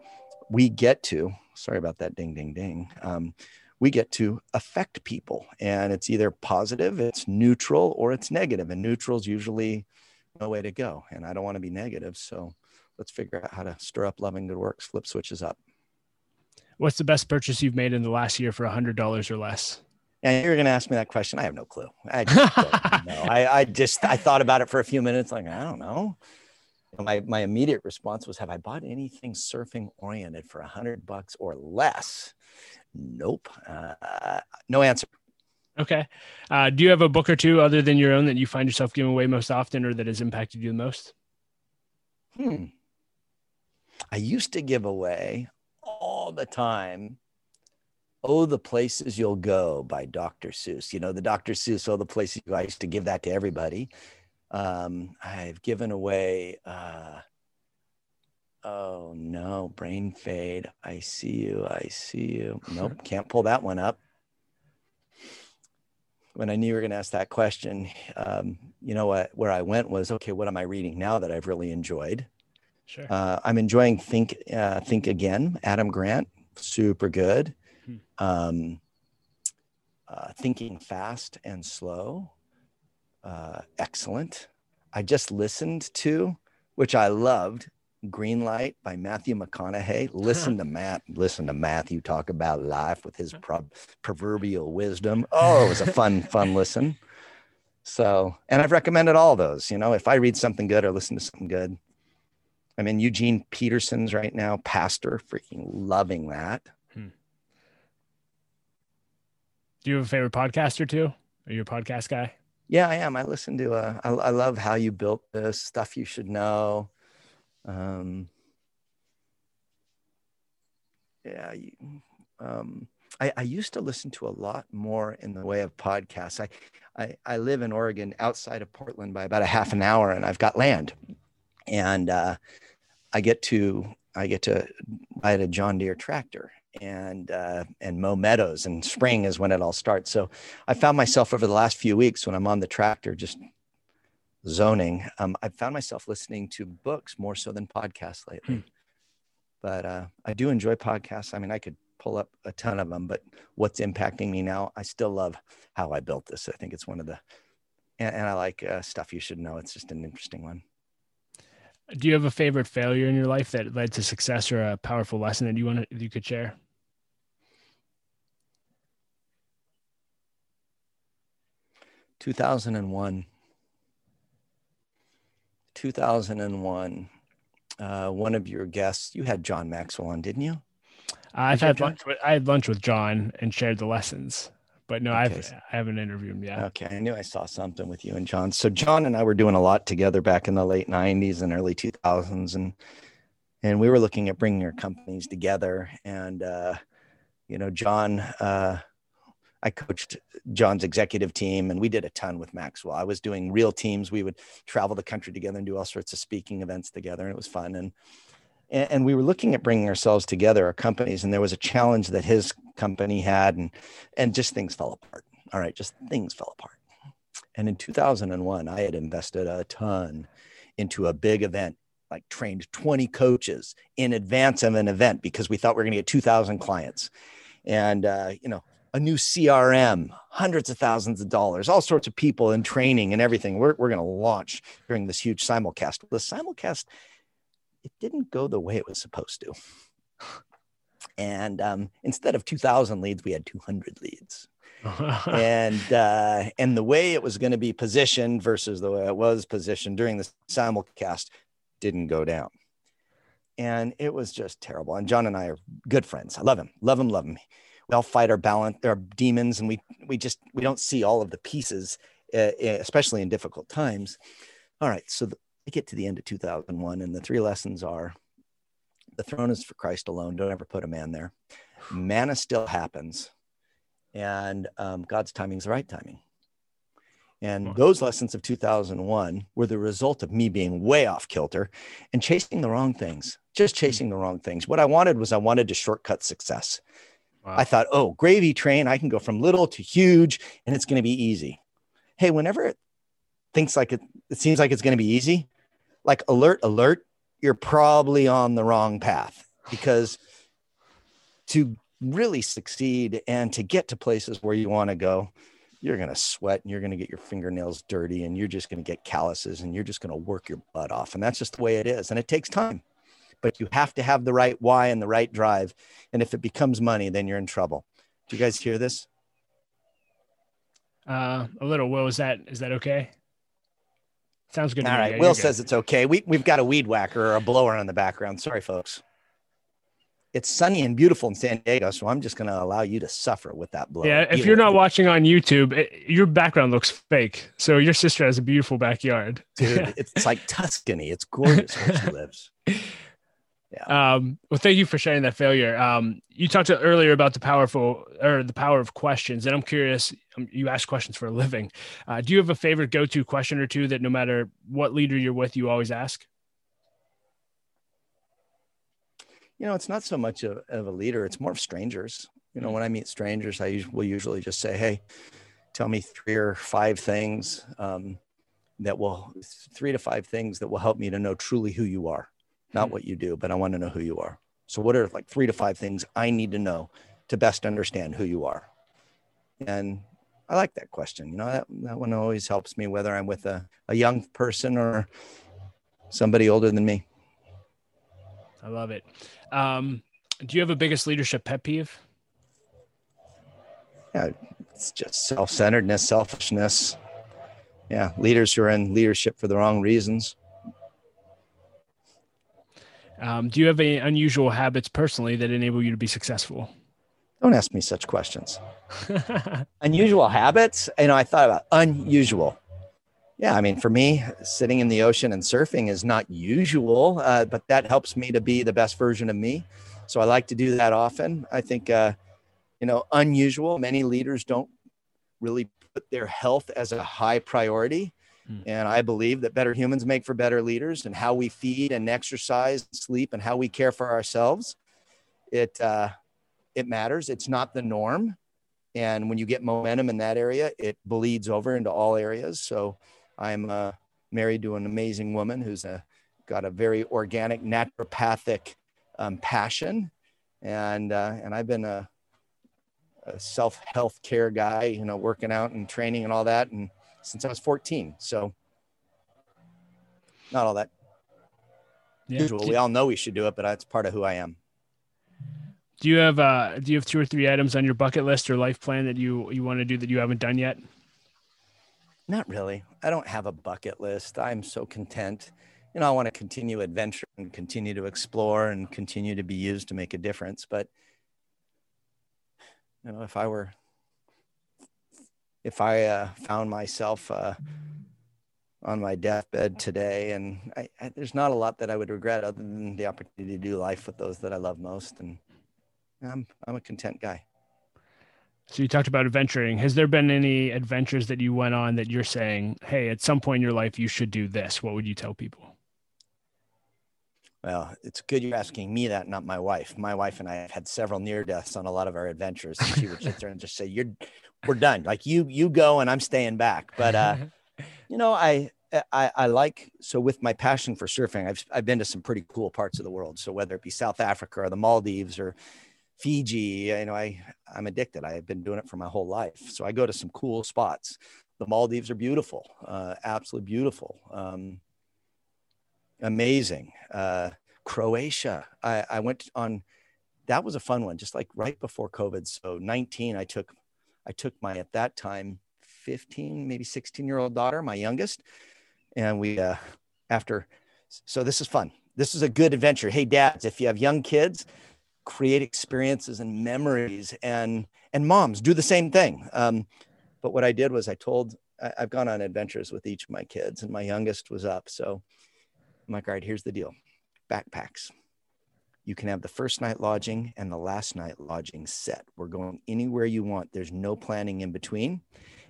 We get to. Sorry about that. Ding, ding, ding. Um, we get to affect people and it's either positive it's neutral or it's negative. and neutral is usually no way to go and i don't want to be negative so let's figure out how to stir up loving good works flip switches up what's the best purchase you've made in the last year for a hundred dollars or less and you're going to ask me that question i have no clue i just I, I just i thought about it for a few minutes like i don't know my, my immediate response was have i bought anything surfing oriented for a hundred bucks or less Nope. Uh, no answer. Okay. Uh, do you have a book or two other than your own that you find yourself giving away most often or that has impacted you the most? Hmm. I used to give away all the time. Oh, the places you'll go by Dr. Seuss. You know, the Dr. Seuss, all the places you go. I used to give that to everybody. Um, I've given away uh, Oh no, brain fade. I see you. I see you. Nope, can't pull that one up. When I knew you were going to ask that question, um, you know what? Where I went was okay. What am I reading now that I've really enjoyed? Sure. Uh, I'm enjoying Think uh, Think Again. Adam Grant, super good. Hmm. Um, uh, thinking fast and slow, uh, excellent. I just listened to, which I loved, Green Light by Matthew McConaughey. Listen to Matt. Listen to Matthew talk about life with his pro- proverbial wisdom. Oh, it was a fun, fun listen. So, and I've recommended all those. You know, if I read something good or listen to something good, I'm in Eugene Peterson's right now, pastor, freaking loving that. Hmm. Do you have a favorite podcaster too? Are you a podcast guy? Yeah, I am. I listen to. Uh, I, I love how you built this stuff. You should know. Um, yeah, you, um, I, I, used to listen to a lot more in the way of podcasts. I, I, I live in Oregon, outside of Portland, by about a half an hour, and I've got land, and uh, I get to I get to ride a John Deere tractor and uh, and mow meadows, and spring is when it all starts. So I found myself over the last few weeks when I'm on the tractor, just zoning. Um, I found myself listening to books more so than podcasts lately. Hmm. But uh, I do enjoy podcasts. I mean, I could pull up a ton of them, but what's impacting me now, I still love how I built this. I think it's one of the, and, and I like uh, stuff you should know. It's just an interesting one. Do you have a favorite failure in your life that led to success or a powerful lesson that you want to, you could share? Two thousand and one. 2001, uh, one of your guests, you had John Maxwell on, didn't you? I've had lunch. With, I had lunch with John and shared the lessons, but no, okay. I've I haven't interviewed him yet. Okay, I knew I saw something with you and John. So John and I were doing a lot together back in the late '90s and early 2000s, and and we were looking at bringing our companies together. And uh, you know, John. Uh, I coached John's executive team and we did a ton with Maxwell. I was doing real teams. We would travel the country together and do all sorts of speaking events together and it was fun. And, and we were looking at bringing ourselves together, our companies, and there was a challenge that his company had and, and just things fell apart. All right. Just things fell apart. And in 2001, I had invested a ton into a big event like trained 20 coaches in advance of an event because we thought we were going to get 2000 clients and uh, you know a new CRM, hundreds of thousands of dollars, all sorts of people in training and everything. We're, we're going to launch during this huge simulcast. The simulcast, it didn't go the way it was supposed to. And um, instead of 2,000 leads, we had 200 leads. and uh, and the way it was going to be positioned versus the way it was positioned during the simulcast didn't go down and it was just terrible. And John and I are good friends. I love him, love him, love him we all fight our balance our demons and we we just we don't see all of the pieces uh, especially in difficult times all right so the, I get to the end of 2001 and the three lessons are the throne is for christ alone don't ever put a man there manna still happens and um, god's timing is the right timing and those lessons of 2001 were the result of me being way off kilter and chasing the wrong things, just chasing the wrong things. What I wanted was I wanted to shortcut success. Wow. I thought, oh, gravy train, I can go from little to huge and it's going to be easy. Hey, whenever it thinks like it, it seems like it's going to be easy, like alert, alert, you're probably on the wrong path because to really succeed and to get to places where you want to go, you're going to sweat and you're going to get your fingernails dirty and you're just going to get calluses and you're just going to work your butt off. And that's just the way it is. And it takes time but you have to have the right why and the right drive. And if it becomes money, then you're in trouble. Do you guys hear this? Uh, a little. Will, is that is that okay? Sounds good. All right. Yeah, Will says it's okay. We we've got a weed whacker or a blower in the background. Sorry, folks. It's sunny and beautiful in San Diego, so I'm just going to allow you to suffer with that blower. Yeah, if you're not watching on YouTube, it, your background looks fake. So your sister has a beautiful backyard, dude. it's like Tuscany. It's gorgeous where she lives. Yeah. Um, well, thank you for sharing that failure. Um, you talked earlier about the powerful or the power of questions, and I'm curious. Um, you ask questions for a living. Uh, do you have a favorite go-to question or two that no matter what leader you're with, you always ask? You know, it's not so much of, of a leader; it's more of strangers. You know, mm. when I meet strangers, I will usually just say, "Hey, tell me three or five things um, that will three to five things that will help me to know truly who you are." Not what you do, but I want to know who you are. So, what are like three to five things I need to know to best understand who you are? And I like that question. You know, that, that one always helps me, whether I'm with a, a young person or somebody older than me. I love it. Um, do you have a biggest leadership pet peeve? Yeah, it's just self centeredness, selfishness. Yeah, leaders who are in leadership for the wrong reasons. Um, do you have any unusual habits personally that enable you to be successful? Don't ask me such questions. unusual habits? You know, I thought about unusual. Yeah, I mean, for me, sitting in the ocean and surfing is not usual, uh, but that helps me to be the best version of me. So I like to do that often. I think, uh, you know, unusual. Many leaders don't really put their health as a high priority. Mm. And I believe that better humans make for better leaders, and how we feed and exercise, and sleep, and how we care for ourselves. It uh, it matters. It's not the norm, and when you get momentum in that area, it bleeds over into all areas. So I'm uh, married to an amazing woman who's a, got a very organic, naturopathic um, passion, and uh, and I've been a, a self health care guy, you know, working out and training and all that, and since I was 14. So not all that yeah. usual. We all know we should do it, but that's part of who I am. Do you have uh do you have two or three items on your bucket list or life plan that you you want to do that you haven't done yet? Not really. I don't have a bucket list. I'm so content. You know, I want to continue adventure and continue to explore and continue to be used to make a difference. But, you know, if I were, if I uh, found myself uh, on my deathbed today, and I, I, there's not a lot that I would regret other than the opportunity to do life with those that I love most. And I'm, I'm a content guy. So you talked about adventuring. Has there been any adventures that you went on that you're saying, hey, at some point in your life, you should do this? What would you tell people? Well, it's good you're asking me that, not my wife. My wife and I have had several near deaths on a lot of our adventures. And she would sit there and just say, "You're, we're done. Like you, you go, and I'm staying back." But uh, you know, I, I, I like so with my passion for surfing, I've I've been to some pretty cool parts of the world. So whether it be South Africa or the Maldives or Fiji, you know, I I'm addicted. I've been doing it for my whole life. So I go to some cool spots. The Maldives are beautiful, uh, absolutely beautiful, um, amazing. Uh, Croatia, I, I went on. That was a fun one, just like right before COVID. So 19, I took, I took my at that time 15, maybe 16 year old daughter, my youngest, and we uh, after. So this is fun. This is a good adventure. Hey, dads, if you have young kids, create experiences and memories and and moms do the same thing um, but what i did was i told I, have gone on adventures with each of my kids and my youngest was up so i'm like all right here's the deal. Backpacks. You can have the first night lodging and the last night lodging set. We're going anywhere you want. There's no planning in between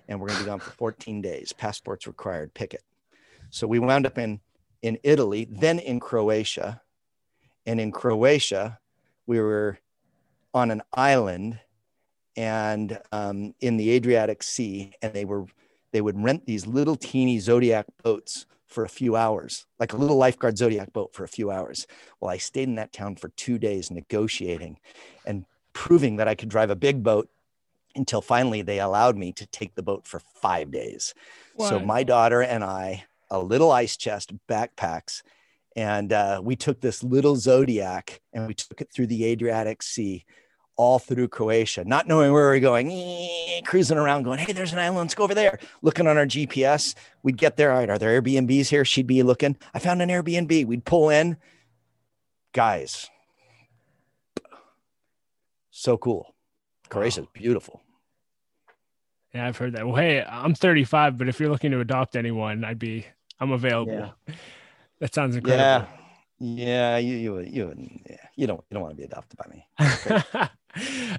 and we're going to be gone for 14 days. Passports required. Pick it. So we wound up in in italy then in croatia. And in croatia we were on an island and um, in the Adriatic Sea, and they were they would rent these little teeny Zodiac boats for a few hours, like a little lifeguard Zodiac boat for a few hours. Well, I stayed in that town for two days negotiating and proving that I could drive a big boat until finally they allowed me to take the boat for five days. So my daughter and I, a little ice chest, backpacks, and uh, we took this little Zodiac and we took it through the Adriatic Sea, all through Croatia, not knowing where we are going, cruising around, going, Hey, there's an island. Let's go over there. Looking on our GPS. We'd get there. All right, are there Airbnbs here? She'd be looking. I found an Airbnb. We'd pull in. Guys, so cool. Croatia's wow. beautiful. Yeah, I've heard that. Well, hey, I'm 35, but if you're looking to adopt anyone, I'd be, I'm available. Yeah. That sounds incredible. Yeah. Yeah, you you you yeah, you don't you don't want to be adopted by me.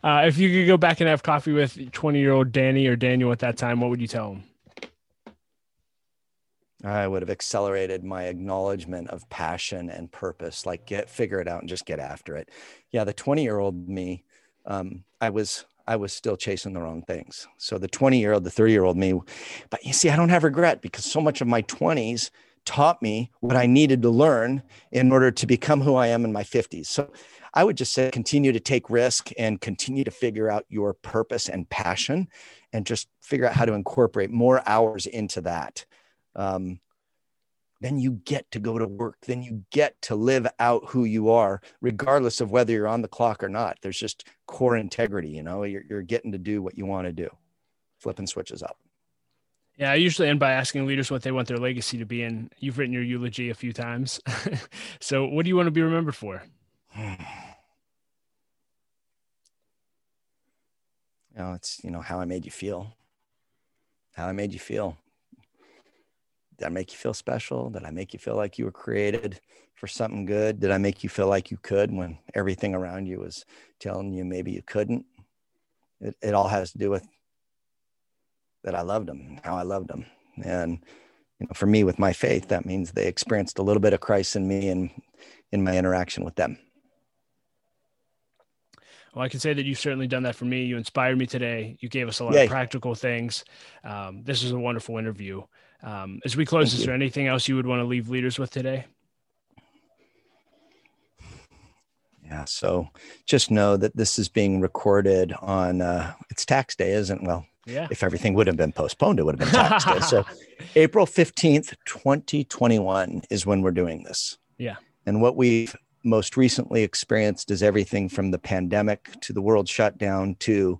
uh, if you could go back and have coffee with twenty year old Danny or Daniel at that time, what would you tell him? I would have accelerated my acknowledgement of passion and purpose. Like get figure it out and just get after it. Yeah, the twenty year old me, um, I was I was still chasing the wrong things. So the 20 year old, the 30 year old me, but you see, I don't have regret because so much of my 20s taught me what I needed to learn in order to become who I am in my 50s. So I would just say continue to take risk and continue to figure out your purpose and passion and just figure out how to incorporate more hours into that. Um, then you get to go to work. Then you get to live out who you are, regardless of whether you're on the clock or not. There's just core integrity, you know, you're, you're getting to do what you want to do, flipping switches up. Yeah, I usually end by asking leaders what they want their legacy to be, and you've written your eulogy a few times. so, what do you want to be remembered for? you know, it's you know how I made you feel. How I made you feel. Did I make you feel special? Did I make you feel like you were created for something good? Did I make you feel like you could when everything around you was telling you maybe you couldn't? It, it all has to do with that I loved them, how I loved them. And, you know, for me with my faith, that means they experienced a little bit of Christ in me and in my interaction with them. Well, I can say that you've certainly done that for me. You inspired me today. You gave us a lot Yay. of practical things. Um, this was a wonderful interview. Um, as we close, Thank is you. there anything else you would want to leave leaders with today? Yeah. So just know that this is being recorded on, uh, it's tax day, isn't well, yeah. If everything would have been postponed, it would have been tax day. So April 15th, 2021 is when we're doing this. Yeah. And what we've most recently experienced is everything from the pandemic to the world shutdown to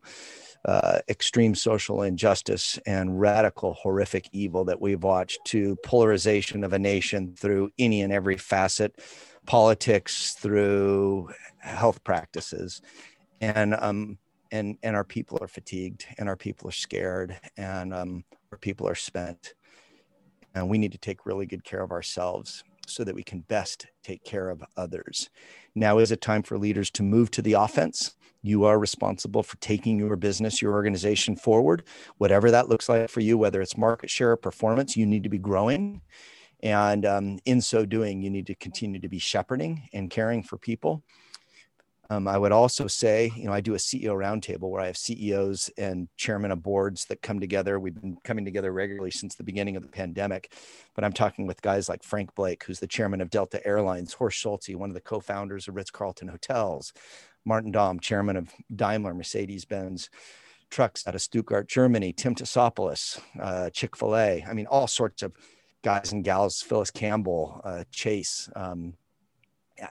uh, extreme social injustice and radical, horrific evil that we've watched to polarization of a nation through any and every facet, politics, through health practices. And um, and and our people are fatigued and our people are scared and um, our people are spent. And we need to take really good care of ourselves so that we can best take care of others. Now is a time for leaders to move to the offense. You are responsible for taking your business your organization forward. Whatever that looks like for you whether it's market share or performance you need to be growing. And um, in so doing you need to continue to be shepherding and caring for people um, I would also say, you know, I do a CEO roundtable where I have CEOs and chairmen of boards that come together. We've been coming together regularly since the beginning of the pandemic, but I'm talking with guys like Frank Blake, who's the chairman of Delta Airlines, Horst Schulze, one of the co-founders of Ritz Carlton Hotels, Martin Daum, chairman of Daimler, Mercedes-Benz trucks out of Stuttgart, Germany, Tim Tassopoulos, uh, Chick-fil-A. I mean, all sorts of guys and gals, Phyllis Campbell, uh, Chase, um,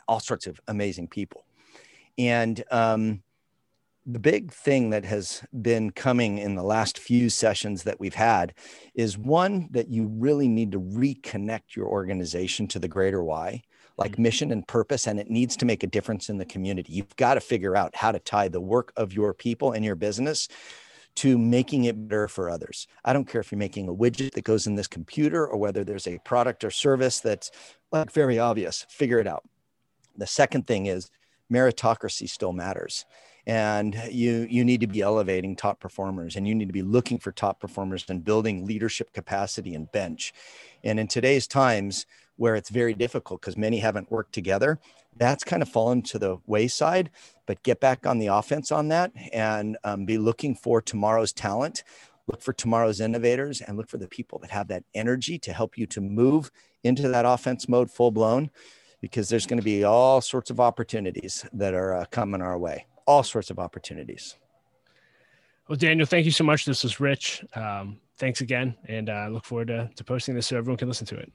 all sorts of amazing people. And um, the big thing that has been coming in the last few sessions that we've had is one that you really need to reconnect your organization to the greater why, like mm-hmm. mission and purpose, and it needs to make a difference in the community. You've got to figure out how to tie the work of your people and your business to making it better for others. I don't care if you're making a widget that goes in this computer or whether there's a product or service that's like very obvious, figure it out. The second thing is meritocracy still matters. And you you need to be elevating top performers and you need to be looking for top performers and building leadership capacity and bench. And in today's times where it's very difficult because many haven't worked together that's kind of fallen to the wayside. But get back on the offense on that and um, be looking for tomorrow's talent. Look for tomorrow's innovators and look for the people that have that energy to help you to move into that offense mode full blown because there's going to be all sorts of opportunities that are uh, coming our way. All sorts of opportunities. Well, Daniel, thank you so much. This was rich. Um, thanks again. And I uh, look forward to, to posting this so everyone can listen to it.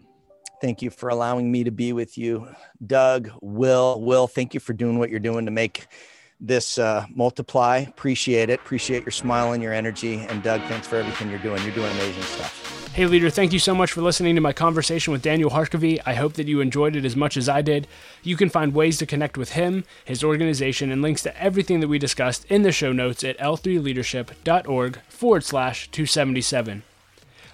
Thank you for allowing me to be with you. Doug, Will, Will, thank you for doing what you're doing to make this uh, multiply. Appreciate it. Appreciate your smile and your energy. And Doug, thanks for everything you're doing. You're doing amazing stuff. Hey, leader, thank you so much for listening to my conversation with Daniel Harkavy. I hope that you enjoyed it as much as I did. You can find ways to connect with him, his organization, and links to everything that we discussed in the show notes at l3leadership.org forward slash 277.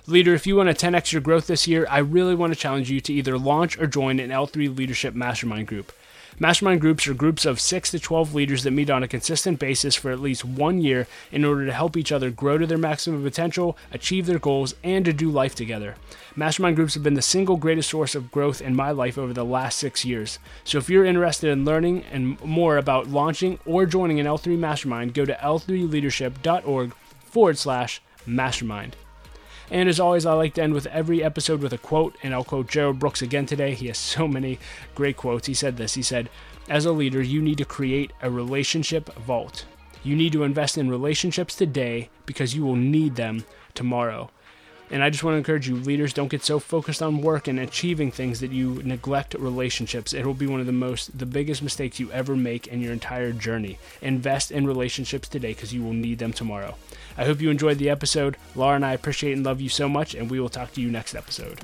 Leader, if you want to 10x your growth this year, I really want to challenge you to either launch or join an L3 Leadership Mastermind group. Mastermind groups are groups of 6 to 12 leaders that meet on a consistent basis for at least one year in order to help each other grow to their maximum potential, achieve their goals, and to do life together. Mastermind groups have been the single greatest source of growth in my life over the last six years. So if you're interested in learning and more about launching or joining an L3 Mastermind, go to l3leadership.org forward slash mastermind. And as always, I like to end with every episode with a quote, and I'll quote Gerald Brooks again today. He has so many great quotes. He said this He said, As a leader, you need to create a relationship vault. You need to invest in relationships today because you will need them tomorrow. And I just want to encourage you, leaders, don't get so focused on work and achieving things that you neglect relationships. It will be one of the most, the biggest mistakes you ever make in your entire journey. Invest in relationships today because you will need them tomorrow. I hope you enjoyed the episode. Laura and I appreciate and love you so much, and we will talk to you next episode.